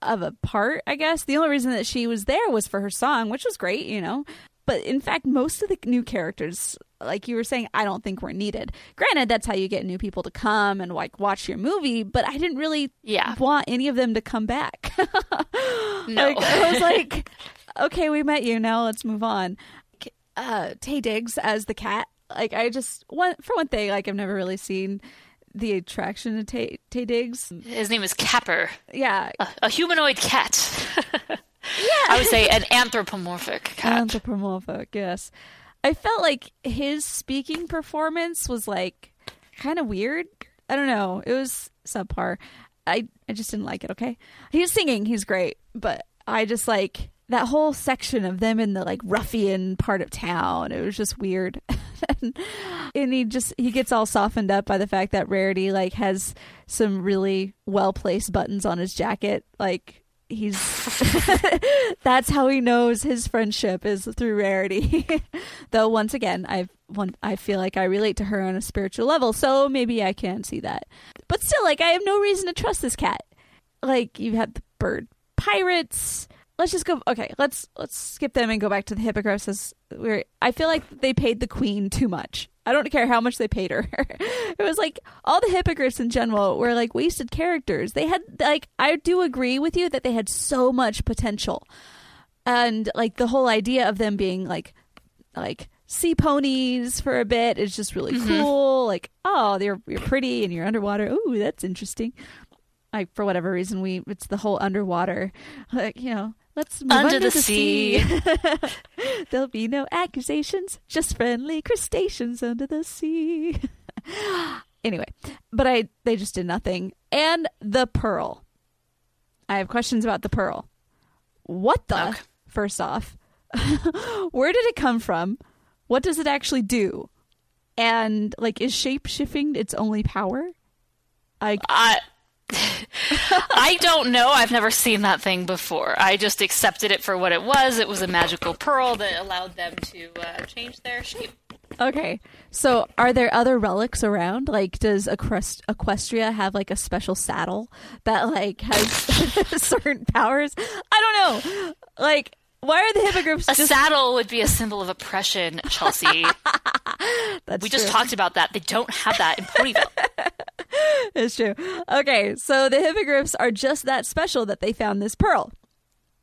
of a part, I guess. The only reason that she was there was for her song, which was great, you know. But in fact, most of the new characters, like you were saying, I don't think were needed. Granted, that's how you get new people to come and like watch your movie, but I didn't really Yeah. want any of them to come back. No. Like, I was like, okay, we met you. Now let's move on. Uh, Taye Diggs as the cat. Like, I just one for one thing, like I've never really seen the attraction to Taye, Taye Diggs. His name is Capper, Yeah, a, a humanoid cat. yeah. I would say an anthropomorphic cat. anthropomorphic. Yes, I felt like his speaking performance was like kind of weird. I don't know. It was subpar. I I just didn't like it. Okay, he was singing. He's great, but I just like that whole section of them in the like ruffian part of town. It was just weird. and he just he gets all softened up by the fact that Rarity like has some really well placed buttons on his jacket. Like he's that's how he knows his friendship is through Rarity. Though once again, I've one I feel like I relate to her on a spiritual level, so maybe I can see that. But still, like I have no reason to trust this cat. Like you have the bird pirates. Let's just go. Okay, let's let's skip them and go back to the hippogriffs. As we're, I feel like they paid the queen too much. I don't care how much they paid her. it was like all the hippogriffs in general were like wasted characters. They had like I do agree with you that they had so much potential, and like the whole idea of them being like like sea ponies for a bit is just really mm-hmm. cool. Like oh, they're you're pretty and you're underwater. Ooh, that's interesting. Like for whatever reason, we it's the whole underwater. Like you know, let's move Under under, the sea. There'll be no accusations, just friendly crustaceans under the sea. anyway, but I they just did nothing. And the pearl. I have questions about the pearl. What the? Okay. First off, where did it come from? What does it actually do? And like, is shape shifting its only power? I I I don't know. I've never seen that thing before. I just accepted it for what it was. It was a magical pearl that allowed them to uh, change their shape. Okay. So are there other relics around? Like does Equest- Equestria have like a special saddle that like has certain powers? I don't know. Like why are the hippogriffs A just saddle would be a symbol of oppression, Chelsea. That's we just talked about that. They don't have that in Ponyville. It's true. Okay, so the hippogriffs are just that special that they found this pearl.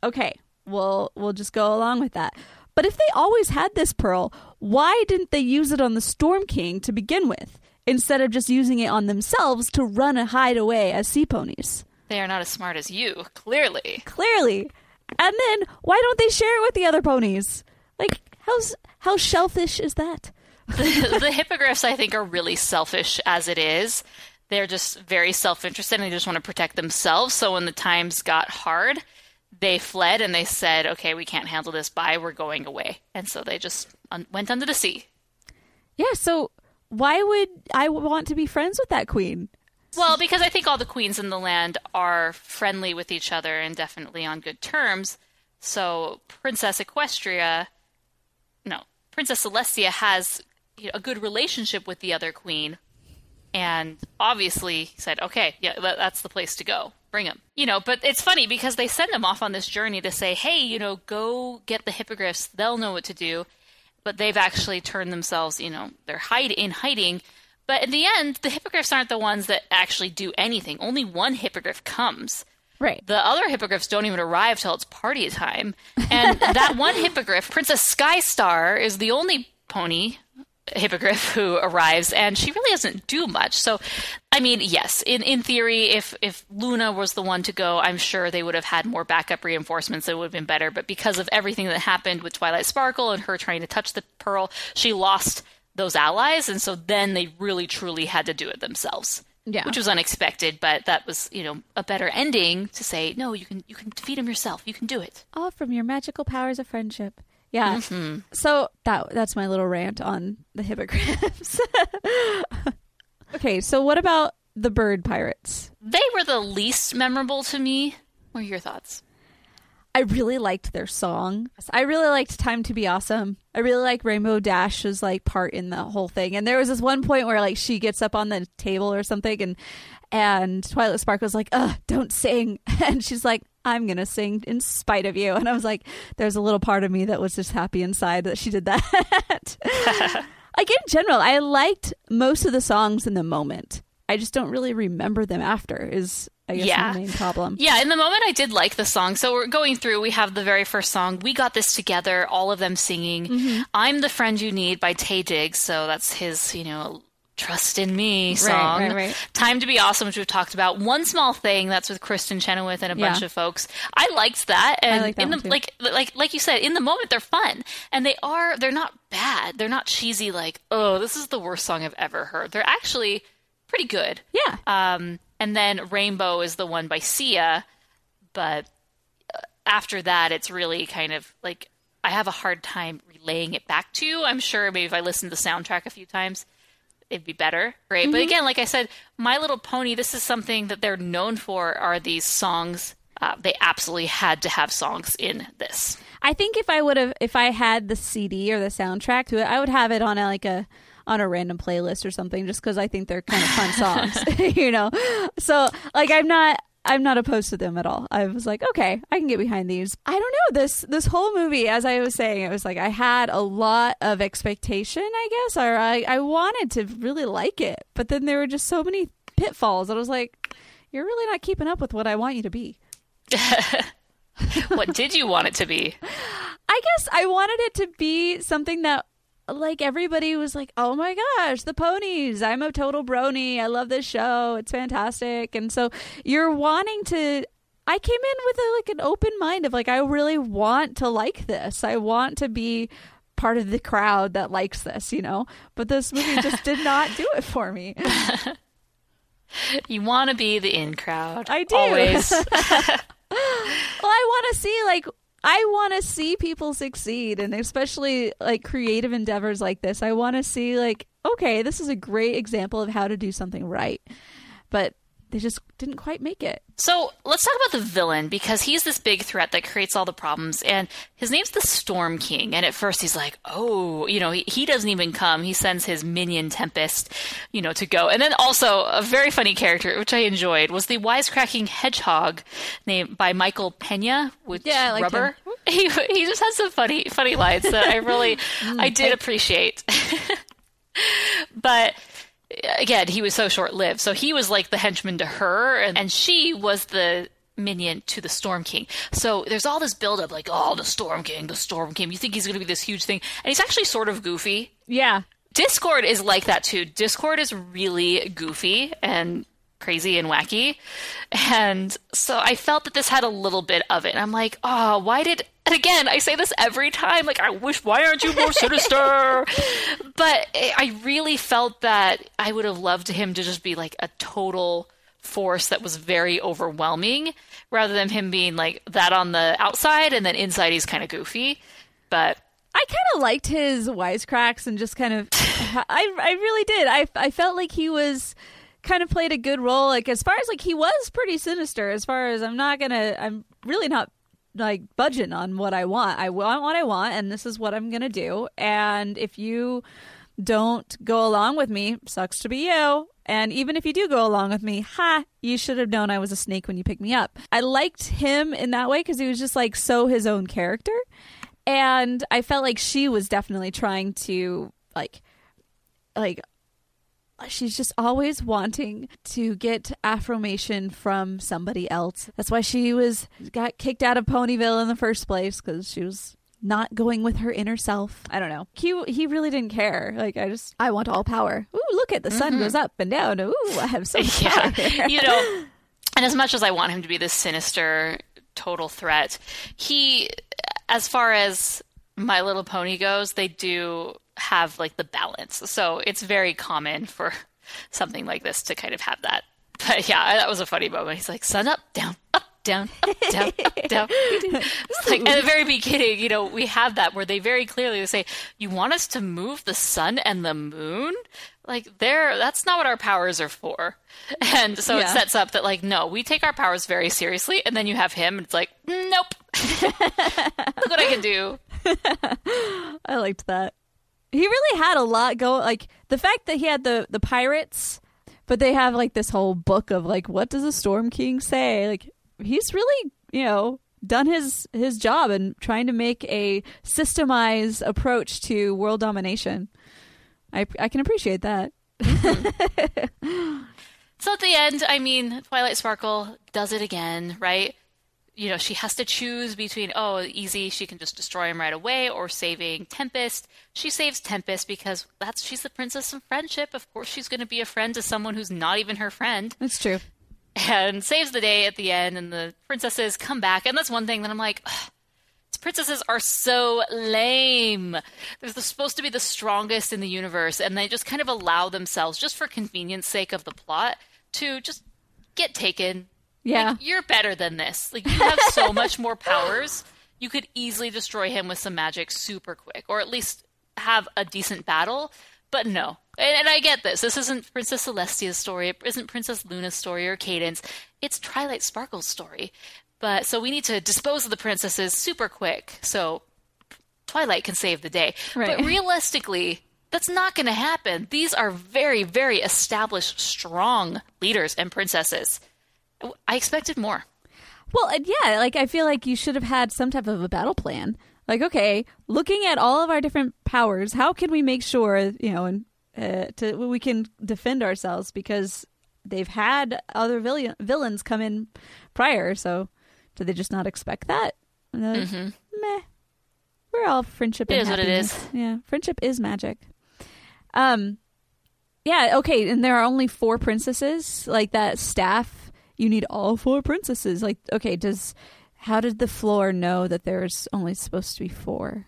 Okay, we'll we'll just go along with that. But if they always had this pearl, why didn't they use it on the Storm King to begin with, instead of just using it on themselves to run and hide away as sea ponies? They are not as smart as you, clearly. Clearly. And then why don't they share it with the other ponies? Like how's how shellfish is that? the, the hippogriffs, I think, are really selfish as it is. They're just very self interested and they just want to protect themselves. So when the times got hard, they fled and they said, okay, we can't handle this. Bye, we're going away. And so they just un- went under the sea. Yeah, so why would I want to be friends with that queen? Well, because I think all the queens in the land are friendly with each other and definitely on good terms. So Princess Equestria, no, Princess Celestia has a good relationship with the other queen, and obviously said, "Okay, yeah, that's the place to go. Bring him." You know, but it's funny because they send him off on this journey to say, "Hey, you know, go get the hippogriffs. They'll know what to do." But they've actually turned themselves, you know, they're hide in hiding. But in the end, the hippogriffs aren't the ones that actually do anything. Only one hippogriff comes. Right. The other hippogriffs don't even arrive till it's party time. And that one hippogriff, Princess Skystar, is the only pony hippogriff who arrives, and she really doesn't do much. So, I mean, yes, in, in theory, if, if Luna was the one to go, I'm sure they would have had more backup reinforcements. It would have been better. But because of everything that happened with Twilight Sparkle and her trying to touch the pearl, she lost those allies, and so then they really truly had to do it themselves. Yeah. Which was unexpected, but that was, you know, a better ending to say, no, you can you can defeat him yourself. You can do it. All from your magical powers of friendship. Yeah. Mhm. So that that's my little rant on the hippogriffs. okay, so what about the bird pirates? They were the least memorable to me. What are your thoughts? I really liked their song. I really liked Time to Be Awesome. I really like Rainbow Dash's like part in the whole thing. And there was this one point where like she gets up on the table or something and and Twilight Sparkle's like, "Ugh, don't sing." And she's like, "I'm going to sing in spite of you." And I was like, there's a little part of me that was just happy inside that she did that. like in general, I liked most of the songs in the moment. I just don't really remember them after is I guess Yeah. my main problem. Yeah, in the moment I did like the song. So we're going through, we have the very first song, We Got This Together, all of them singing. Mm-hmm. I'm the Friend You Need by Taye Diggs. So that's his, you know, Trust in Me song. right, right. Time to Be Awesome, which we've talked about. One Small Thing, that's with Kristin Chenoweth and a bunch of folks. I liked that. And like that in the too. like like like you said, in the moment they're fun. And they are they're not bad. They're not cheesy like, oh, this is the worst song I've ever heard. They're actually pretty good. Yeah. Um, and then Rainbow is the one by Sia, but uh, after that, it's really kind of like I have a hard time relaying it back to you. I'm sure maybe if I listened to the soundtrack a few times, it'd be better. Great. But again, like I said, My Little Pony, this is something that they're known for are these songs. Uh, they absolutely had to have songs in this. I think if I would have, if I had the CD or the soundtrack to it, I would have it on a, like a on a random playlist or something, just because I think they're kind of fun songs, you know. So like, I'm not. I'm not opposed to them at all. I was like, okay, I can get behind these. I don't know this this whole movie. As I was saying, it was like I had a lot of expectation, I guess, or I I wanted to really like it, but then there were just so many pitfalls. I was like, you're really not keeping up with what I want you to be. what did you want it to be? I guess I wanted it to be something that like everybody was like, "Oh my gosh, the ponies. I'm a total brony. I love this show. It's fantastic." And so you're wanting to I came in with a, like an open mind of like I really want to like this. I want to be part of the crowd that likes this, you know. But this movie just did not do it for me. You want to be the in crowd. I do. Always. well, I want to see like I want to see people succeed, and especially like creative endeavors like this. I want to see like okay, this is a great example of how to do something right, but they just didn't quite make it. So let's talk about the villain because he's this big threat that creates all the problems, and his name's the Storm King. And at first he's like, "Oh, you know, he, he doesn't even come. He sends his minion Tempest, you know, to go." And then also a very funny character, which I enjoyed, was the wisecracking hedgehog named by Michael Pena, which Yeah, I liked Grubber. He he just has some funny funny lines that I really mm, I did appreciate. but again, he was so short lived. So he was like the henchman to her, and, and she was the minion to the Storm King. So there's all this buildup, like, oh, the Storm King, the Storm King. You think he's going to be this huge thing, and he's actually sort of goofy. Yeah, Discord is like that too. Discord is really goofy and crazy and wacky. And so I felt that this had a little bit of it. And I'm like, oh, why did. And again, I say this every time. Like, I wish, why aren't you more sinister? but I really felt that I would have loved him to just be like a total force that was very overwhelming rather than him being like that on the outside and then inside he's kind of goofy. But I kind of liked his wisecracks and just kind of, I I really did. I I felt like he was kind of played a good role. Like as far as like he was pretty sinister. As far as I'm not gonna, I'm really not like budging on what I want. I want what I want, and this is what I'm gonna do. And if you don't go along with me, sucks to be you. And even if you do go along with me, ha, you should have known I was a snake when you picked me up. I liked him in that way because he was just like so his own character. And I felt like she was definitely trying to like like she's just always wanting to get affirmation from somebody else. That's why she was got kicked out of Ponyville in the first place cuz she was not going with her inner self. I don't know. He he really didn't care. Like I just I want all power. Ooh, look at the sun mm-hmm. goes up and down. Ooh, I have so much yeah, power you know, and as much as I want him to be this sinister, total threat, he, as far as My Little Pony goes, they do have like the balance. So it's very common for something like this to kind of have that. But yeah, that was a funny moment. He's like, sun up, down, up, down, up, down, up, down. It's like at the very beginning, you know, we have that where they very clearly say, "You want us to move the sun and the moon?" Like, there, that's not what our powers are for. And so it sets up that, like, no, we take our powers very seriously. And then you have him, and it's like, nope. Look what I can do. I liked that. He really had a lot go like the fact that he had the the pirates, but they have like this whole book of like what does a storm king say? Like he's really, you know, done his his job and trying to make a systemized approach to world domination. I I can appreciate that. Mm-hmm. So at the end, I mean, Twilight Sparkle does it again, right? You know, she has to choose between, oh, easy, she can just destroy him right away, or saving Tempest. She saves Tempest because that's she's the princess of friendship. Of course, she's going to be a friend to someone who's not even her friend, That's true. and saves the day at the end. And the princesses come back, and that's one thing that I'm like, "Ugh, these princesses are so lame. They're supposed to be the strongest in the universe, and they just kind of allow themselves, just for convenience sake of the plot, to just get taken. Yeah. Like, you're better than this. Like you have so much more powers. You could easily destroy him with some magic super quick, or at least have a decent battle. But no. And, and I get this. This isn't Princess Celestia's story. It isn't Princess Luna's story or Cadance. It's Twilight Sparkle's story. But so we need to dispose of the princesses super quick. So Twilight can save the day. Right. But realistically, that's not going to happen. These are very, very established, strong leaders and princesses. I expected more. Well, and yeah, like I feel like you should have had some type of a battle plan. Like, okay, looking at all of our different powers, how can we make sure you know, and uh, to we can defend ourselves because they've had other villain, villains come in prior. So, do they just not expect that? And they're like, Meh. We're all friendship. Mm-hmm. It and is what it is. Yeah, friendship is magic. Um, yeah, okay, and there are only four princesses. Like that staff, you need all four princesses. Like, okay, does how did the floor know that there's only supposed to be four?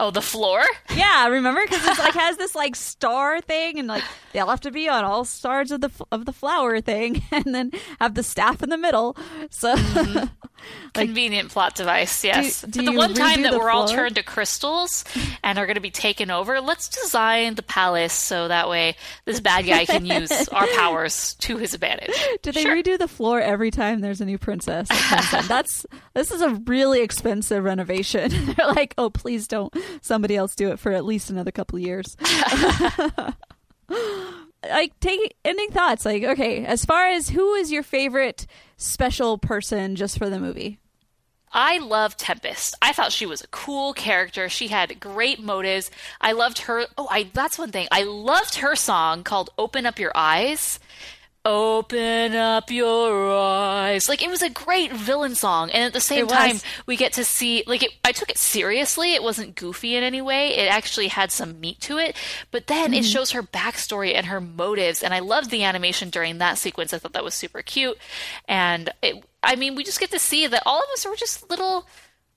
Oh, the floor? Yeah, remember because it's like has this like star thing, and like they all have to be on all stars of the of the flower thing, and then have the staff in the middle. So, mm-hmm. Convenient plot device, yes. do but the one time that we're all turned to crystals and are going to be taken over, let's design the palace so that way this bad guy can use our powers to his advantage. do they Sure. redo the floor every time there's a new princess? that? That's this is a really expensive renovation. They're like, oh, please don't somebody else do it for at least another couple of years. like take ending thoughts like okay as far as who is your favorite special person just for the movie I love Tempest. I thought she was a cool character. She had great motives. I loved her. Oh, I that's one thing. I loved her song called "Open Up Your Eyes." Open up your eyes. Like it was a great villain song, and at the same It was. time, we get to see. Like it, I took it seriously. It wasn't goofy in any way. It actually had some meat to it. But then it mm-hmm. shows her backstory and her motives, and I loved the animation during that sequence. I thought that was super cute, and it, I mean, we just get to see that all of us are just little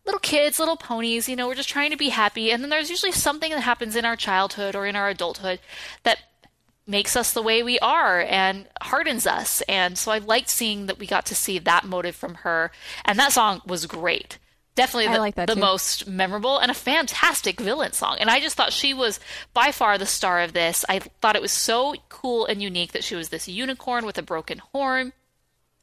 little kids, little ponies, you know, we're just trying to be happy. And then there's usually something that happens in our childhood or in our adulthood that makes us the way we are and hardens us. And so I liked seeing that we got to see that motive from her. And that song was great. Definitely the, like the most memorable and a fantastic villain song. And I just thought she was by far the star of this. I thought it was so cool and unique that she was this unicorn with a broken horn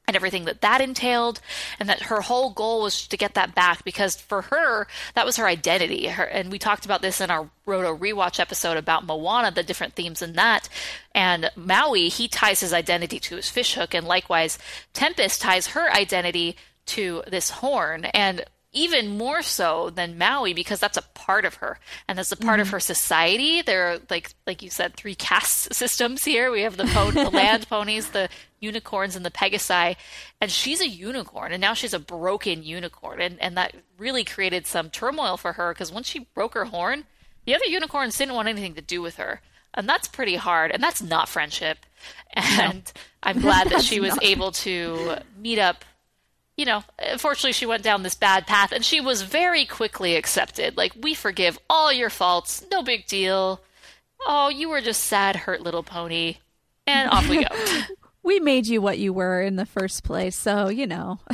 and everything that that entailed and that her whole goal was to get that back because for her that was her identity. Her, and we talked about this in our roto rewatch episode about moana the different themes in that. And maui he ties his identity to his fishhook and likewise tempest ties her identity to this horn. And even more so than Maui because that's a part of her and that's a part of mm-hmm. her society. There are like like you said, three caste systems here. We have the po- the land ponies, the unicorns, and the pegasi, and she's a unicorn, and now she's a broken unicorn, and and that really created some turmoil for her because once she broke her horn, the other unicorns didn't want anything to do with her. And that's pretty hard, and that's not friendship. And I'm glad that she was able to meet up you know, unfortunately, she went down this bad path and she was very quickly accepted. Like, we forgive all your faults. No big deal. Oh, you were just sad, hurt little pony. And off we go. we made you what you were in the first place, so you know.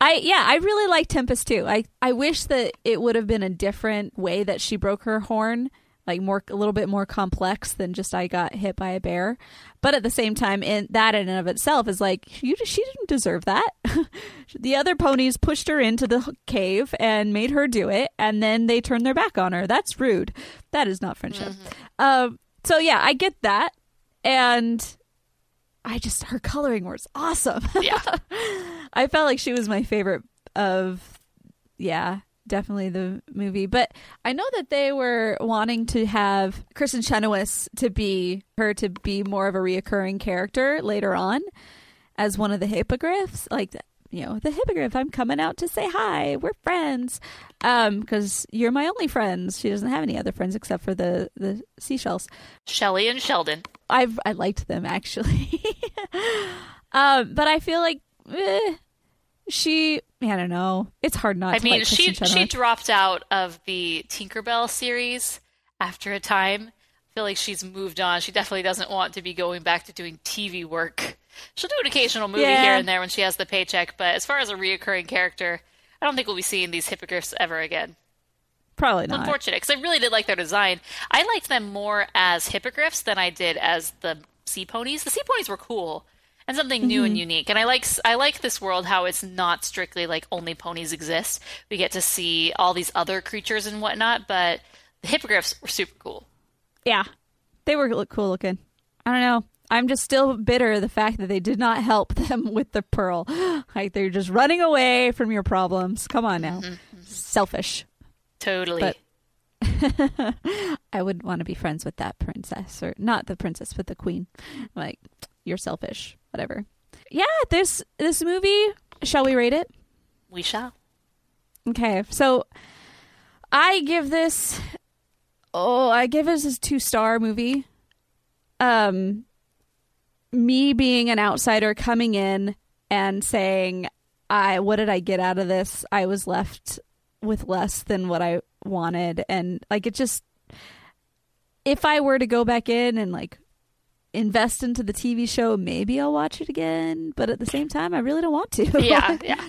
I yeah, I really like Tempest too. I I wish that it would have been a different way that she broke her horn, like more a little bit more complex than just I got hit by a bear. But at the same time, in that in and of itself is like you she didn't deserve that. the other ponies pushed her into the cave and made her do it, and then they turned their back on her. That's rude. That is not friendship. Um, so yeah, I get that, and I just her coloring was awesome. Yeah. I felt like she was my favorite of yeah, definitely the movie. But I know that they were wanting to have Kristin Chenoweth to be her to be more of a reoccurring character later on as one of the hippogriffs, like you know, the hippogriff, I'm coming out to say hi. We're friends. Um, because you're my only friends. She doesn't have any other friends except for the the seashells. Shelley and Sheldon. I've I liked them actually. um, but I feel like eh, she I don't know. It's hard not I mean, like she she dropped out of the Tinkerbell series after a time. I feel like she's moved on. She definitely doesn't want to be going back to doing TV work. She'll do an occasional movie Yeah. here and there when she has the paycheck, but as far as a reoccurring character, I don't think we'll be seeing these hippogriffs ever again. Probably It's not. unfortunate because I really did like their design. I liked them more as hippogriffs than I did as the sea ponies. The sea ponies were cool and something new Mm-hmm. and unique. And I like I like this world how it's not strictly like only ponies exist. We get to see all these other creatures and whatnot, but the hippogriffs were super cool. Yeah, they were look cool looking. I don't know. I'm just still bitter the fact that they did not help them with the pearl. Like they're just running away from your problems. Come on now, selfish. Totally. But- I wouldn't want to be friends with that princess, or not the princess, but the queen. Like you're selfish, whatever. Yeah, this this movie. Shall we rate it? we shall. Okay, so I give this oh, I give this a two star movie. Um me being an outsider coming in and saying I what did I get out of this? I was left with less than what I wanted and like it just if I were to go back in and like invest into the TV show, maybe I'll watch it again, but at the same time I really don't want to. Yeah, yeah.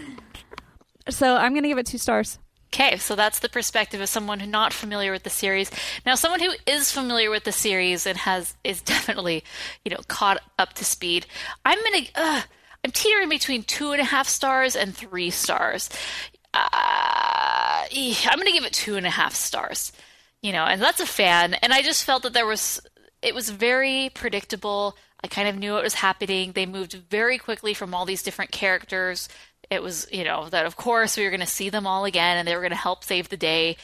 so I'm going to give it 2 stars. Okay, so that's the perspective of someone who's not familiar with the series. Now, someone who is familiar with the series and has is definitely, you know, caught up to speed. I'm gonna, uh, I'm teetering between two and a half stars and three stars. Uh, I'm gonna give it two and a half stars. You know, and that's a fan. And I just felt that there was, it was very predictable. I kind of knew what was happening. They moved very quickly from all these different characters it was you know that of course we were going to see them all again and they were going to help save the day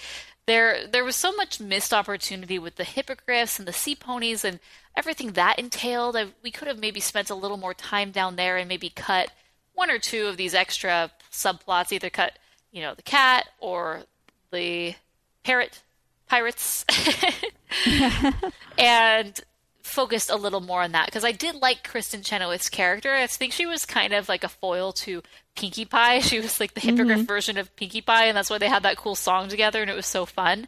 there there was so much missed opportunity with the hippogriffs and the sea ponies and everything that entailed I, we could have maybe spent a little more time down there and maybe cut one or two of these extra subplots either cut you know the cat or the parrot pirates and focused a little more on that because I did like Kristin Chenoweth's character. I think she was kind of like a foil to Pinkie Pie. She was like the hippogriff mm-hmm. version of Pinkie Pie, and that's why they had that cool song together, and it was so fun.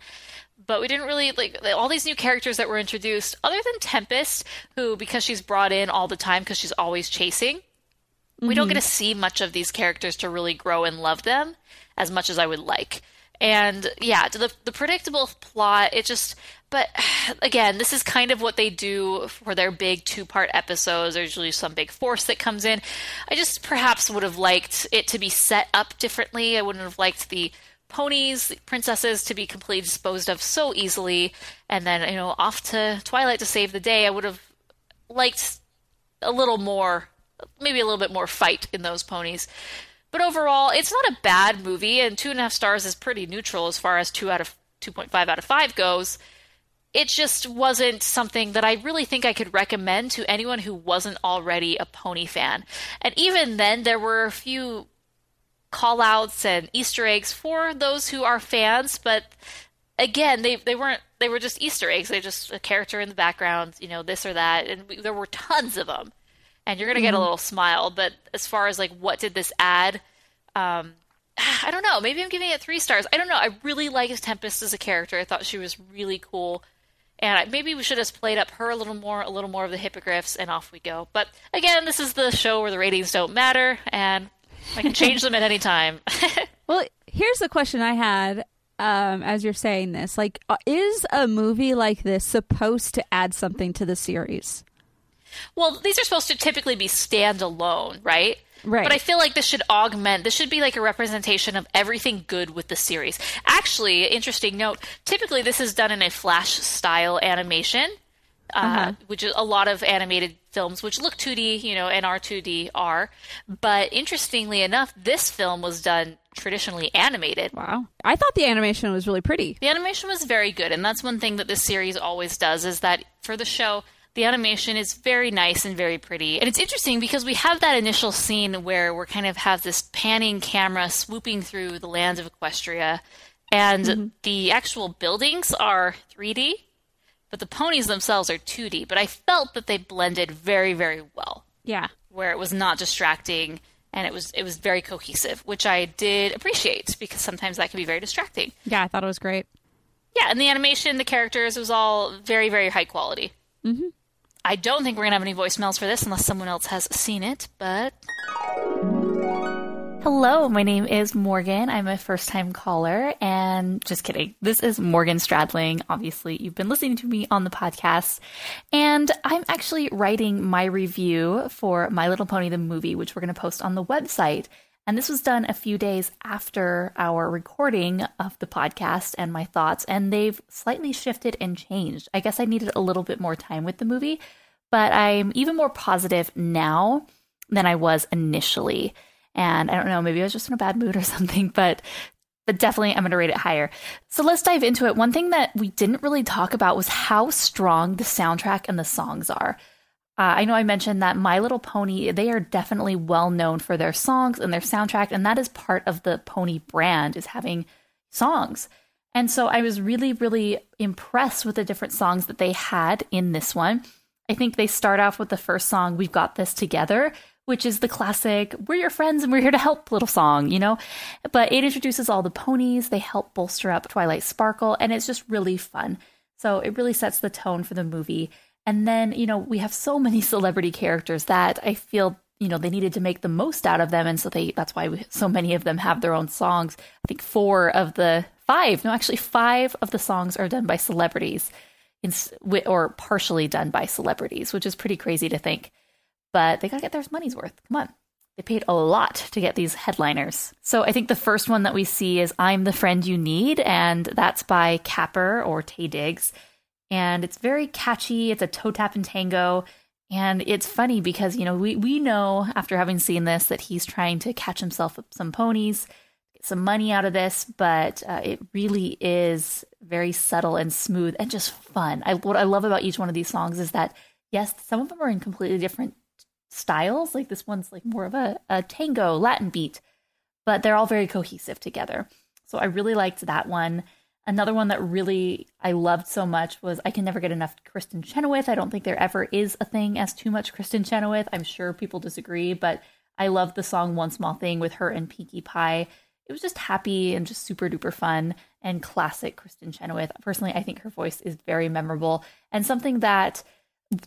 But we didn't really like all these new characters that were introduced, other than Tempest, who because she's brought in all the time because she's always chasing. We don't get mm-hmm. to see much of these characters to really grow and love them as much as I would like. And yeah, the the predictable plot, it just but again, this is kind of what they do for their big two-part episodes. There's usually some big force that comes in. I just perhaps would have liked it to be set up differently. I wouldn't have liked the ponies, the princesses to be completely disposed of so easily and then, you know, off to Twilight to save the day. I would have liked a little more maybe a little bit more fight in those ponies. But overall, it's not a bad movie, and two and a half stars is pretty neutral as far as two out of two point five out of five goes. It just wasn't something that I really think I could recommend to anyone who wasn't already a pony fan. And even then, there were a few call outs and Easter eggs for those who are fans, but again, they, they weren't, they were just Easter eggs. They're just a character in the background, you know, this or that. And we, there were tons of them and you're gonna get a little smile. But as far as like what did this add, um, I don't know. Maybe I'm giving it three stars. I don't know. I really liked Tempest as a character. I thought she was really cool, And I- maybe we should have played up her a little more, a little more of the hippogriffs, and off we go. But again, this is the show where the ratings don't matter, and I can change them at any time. Well, here's the question I had um, as you're saying this. Like, uh, is a movie like this supposed to add something to the series? Well, these are supposed to typically be standalone, right? Right. But I feel like this should augment, this should be like a representation of everything good with the series. Actually, interesting note typically this is done in a flash style animation, uh, Uh-huh. which is a lot of animated films which look 2D, you know, and are 2D are. But interestingly enough, this film was done traditionally animated. Wow. I thought the animation was really pretty. The animation was very good, and that's one thing that this series always does is that for the show, the animation is very nice and very pretty. And it's interesting because we have that initial scene where we're kind of have this panning camera swooping through the lands of Equestria, and the actual buildings are 3D, but the ponies themselves are 2D. But I felt that they blended very, very well Yeah. where it was not distracting and it was it was very cohesive, which I did appreciate because sometimes that can be very distracting. Yeah, I thought it was great. Yeah, and the animation, the characters, it was all very, very high quality. Mm-hmm. I don't think we're gonna have any voicemails for this unless someone else has seen it, but. Hello, my name is Morgan. I'm a first time caller, and just kidding. This is Morgan Stradling. Obviously, you've been listening to me on the podcast, and I'm actually writing my review for My Little Pony the movie, which we're going to post on the website. And this was done a few days after our recording of the podcast and my thoughts, and they've slightly shifted and changed. I guess I needed a little bit more time with the movie, but I'm even more positive now than I was initially. And I don't know, maybe I was just in a bad mood or something, but but definitely I'm going to rate it higher. So let's dive into it. One thing that we didn't really talk about was how strong the soundtrack and the songs are. Uh, I know I mentioned that My Little Pony, they are definitely well known for their songs and their soundtrack, and that is part of the pony brand is having songs. And so I was really, really impressed with the different songs that they had in this one. I think they start off with the first song, We've Got This Together, which is the classic, We're your friends and we're here to help little song, you know? But it introduces all the ponies, they help bolster up Twilight Sparkle, and it's just really fun. So it really sets the tone for the movie. And then, you know, we have so many celebrity characters that I feel, you know, they needed to make the most out of them. And so they, that's why we, so many of them have their own songs. I think four of the five, no, actually five of the songs are done by celebrities in, or partially done by celebrities, which is pretty crazy to think. But they got to get their money's worth. Come on. They paid a lot to get these headliners. So I think the first one that we see is I'm the Friend You Need, and that's by Capper or Taye Diggs. And it's very catchy. It's a toe tap and tango. And it's funny because, you know, we, we know after having seen this that he's trying to catch himself some ponies, get some money out of this, but uh, it really is very subtle and smooth and just fun. I, what I love about each one of these songs is that, yes, some of them are in completely different styles. Like this one's like more of a, a tango Latin beat, but they're all very cohesive together. So I really liked that one. Another one that really I loved so much was I Can Never Get Enough Kristin Chenoweth. I don't think there ever is a thing as too much Kristin Chenoweth. I'm sure people disagree, but I love the song One Small Thing with her and Pinkie Pie. It was just happy and just super duper fun and classic Kristin Chenoweth. Personally, I think her voice is very memorable and something that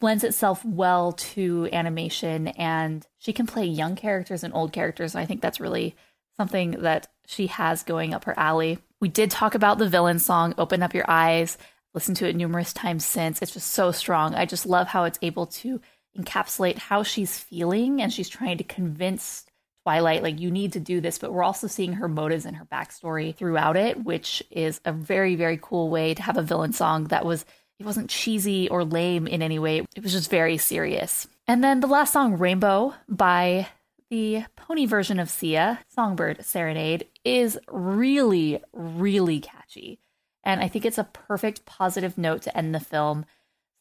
lends itself well to animation and she can play young characters and old characters. And I think that's really something that she has going up her alley. We did talk about the villain song, Open Up Your Eyes. Listened to it numerous times since. It's just so strong. I just love how it's able to encapsulate how she's feeling and she's trying to convince Twilight, like, you need to do this. But we're also seeing her motives and her backstory throughout it, which is a very, very cool way to have a villain song that was, it wasn't cheesy or lame in any way. It was just very serious. And then the last song, Rainbow, by the pony version of Sia, Songbird Serenade, is really, really catchy. And I think it's a perfect positive note to end the film.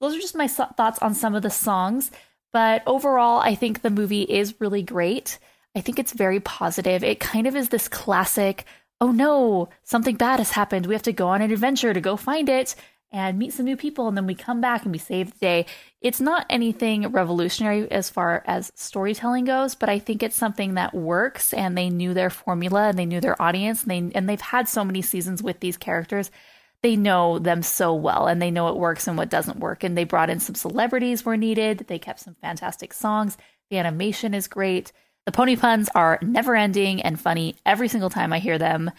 Those are just my thoughts on some of the songs. But overall, I think the movie is really great. I think it's very positive. It kind of is this classic oh no, something bad has happened. We have to go on an adventure to go find it and meet some new people. And then we come back and we save the day. It's not anything revolutionary as far as storytelling goes, but I think it's something that works and they knew their formula and they knew their audience and they and they've had so many seasons with these characters. they know them so well and they know what works and what doesn't work. And they brought in some celebrities where needed. They kept some fantastic songs. The animation is great. The pony puns are never ending and funny every single time I hear them.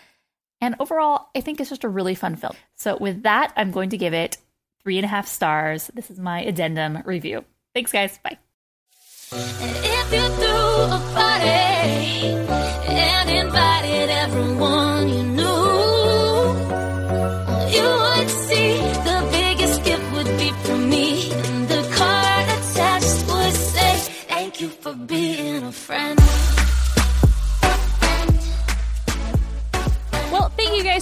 And overall, I think it's just a really fun film. So, with that, I'm going to give it three and a half stars. This is my addendum review. Thanks, guys. Bye. If you threw a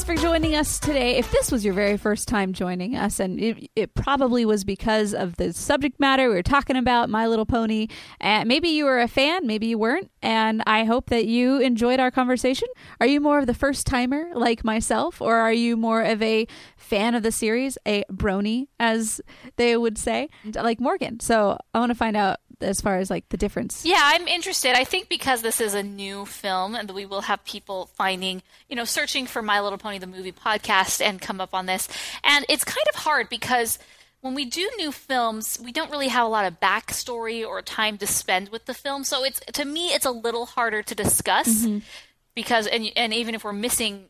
for joining us today. If this was your very first time joining us, and it, it probably was because of the subject matter we were talking about, My Little Pony, and maybe you were a fan, maybe you weren't, and I hope that you enjoyed our conversation. Are you more of the first timer like myself, or are you more of a fan of the series, a brony, as they would say, like Morgan? So I want to find out as far as like the difference. Yeah, I'm interested. I think because this is a new film and we will have people finding, you know, searching for My Little Pony the movie podcast and come up on this. And it's kind of hard because when we do new films, we don't really have a lot of backstory or time to spend with the film. So it's to me it's a little harder to discuss mm-hmm. because and and even if we're missing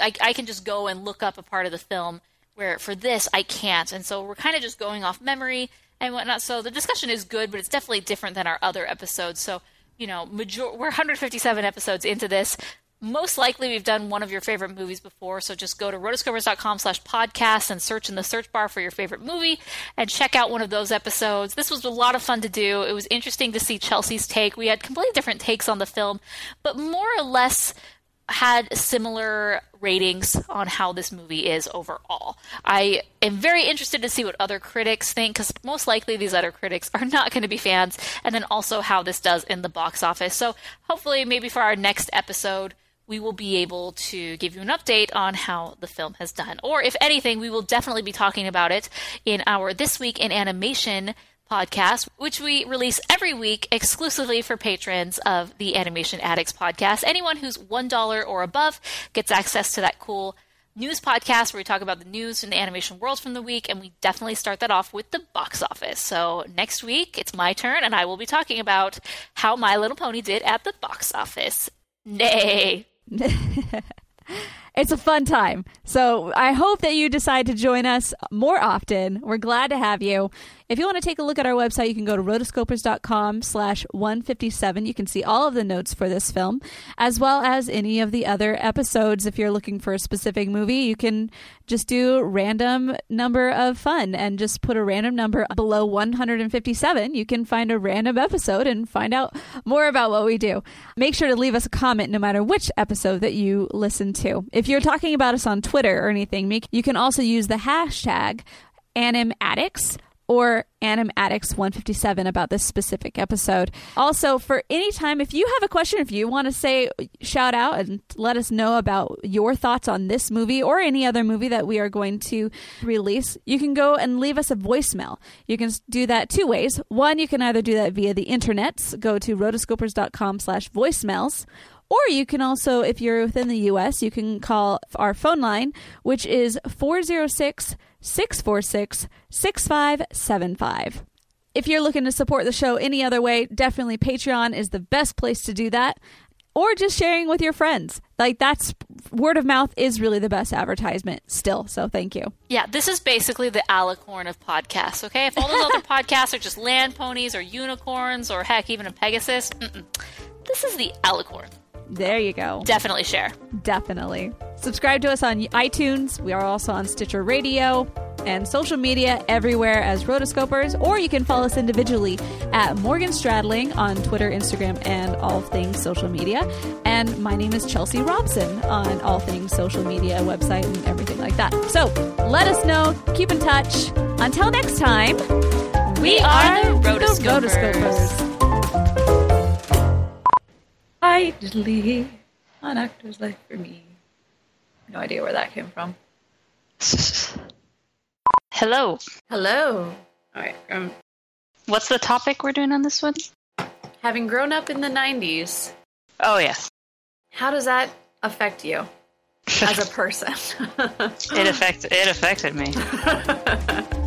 I, I can just go and look up a part of the film where for this I can't. And so we're kind of just going off memory and whatnot. So the discussion is good, but it's definitely different than our other episodes. So, you know, major- we're 157 episodes into this. Most likely we've done one of your favorite movies before, so just go to rotoscopers.com slash podcast and search in the search bar for your favorite movie and check out one of those episodes. This was a lot of fun to do. It was interesting to see Chelsea's take. We had completely different takes on the film, but more or less had similar ratings on how this movie is overall. I am very interested to see what other critics think because most likely these other critics are not going to be fans, and then also how this does in the box office. So hopefully, maybe for our next episode, we will be able to give you an update on how the film has done. Or if anything, we will definitely be talking about it in our This Week in Animation podcast, which we release every week exclusively for patrons of the Animation Addicts podcast. Anyone who's $1 or above gets access to that cool news podcast where we talk about the news in the animation world from the week, and we definitely start that off with the box office. So next week, it's my turn, and I will be talking about how My Little Pony did at the box office. Nay. Gracias. It's a fun time. So I hope that you decide to join us more often. We're glad to have you. If you want to take a look at our website, you can go to rotoscopers.com slash 157. You can see all of the notes for this film, as well as any of the other episodes. If you're looking for a specific movie, you can just do random number of fun and just put a random number below 157. You can find a random episode and find out more about what we do. Make sure to leave us a comment no matter which episode that you listen to. If you're talking about us on Twitter or anything, you can also use the hashtag animaddicts or Anim Addicts 157 about this specific episode. Also, for any time, if you have a question, if you want to say, shout out and let us know about your thoughts on this movie or any other movie that we are going to release, you can go and leave us a voicemail. You can do that two ways. One, you can either do that via the internet, go to rotoscopers.com slash voicemails, or you can also, if you're within the US, you can call our phone line, which is 406 646 6575. If you're looking to support the show any other way, definitely Patreon is the best place to do that. Or just sharing with your friends. Like that's word of mouth is really the best advertisement still. So thank you. Yeah, this is basically the alicorn of podcasts, okay? If all those other podcasts are just land ponies or unicorns or heck, even a Pegasus, mm-mm. this is the alicorn. There you go. Definitely share. Definitely. Subscribe to us on iTunes. We are also on Stitcher Radio and social media everywhere as Rotoscopers, or you can follow us individually at Morgan Stradling on Twitter, Instagram, and all things social media. And my name is Chelsea Robson on all things social media, website, and everything like that. So let us know. Keep in touch. Until next time, We are the Rotoscopers. Rotoscopers. Hi, diddly. An actor's life for me. No idea where that came from. Hello. Hello. All right. Um, What's the topic we're doing on this one? having grown up in the 90s, Oh, yes. how does that affect you? as a person. It affected it affected me.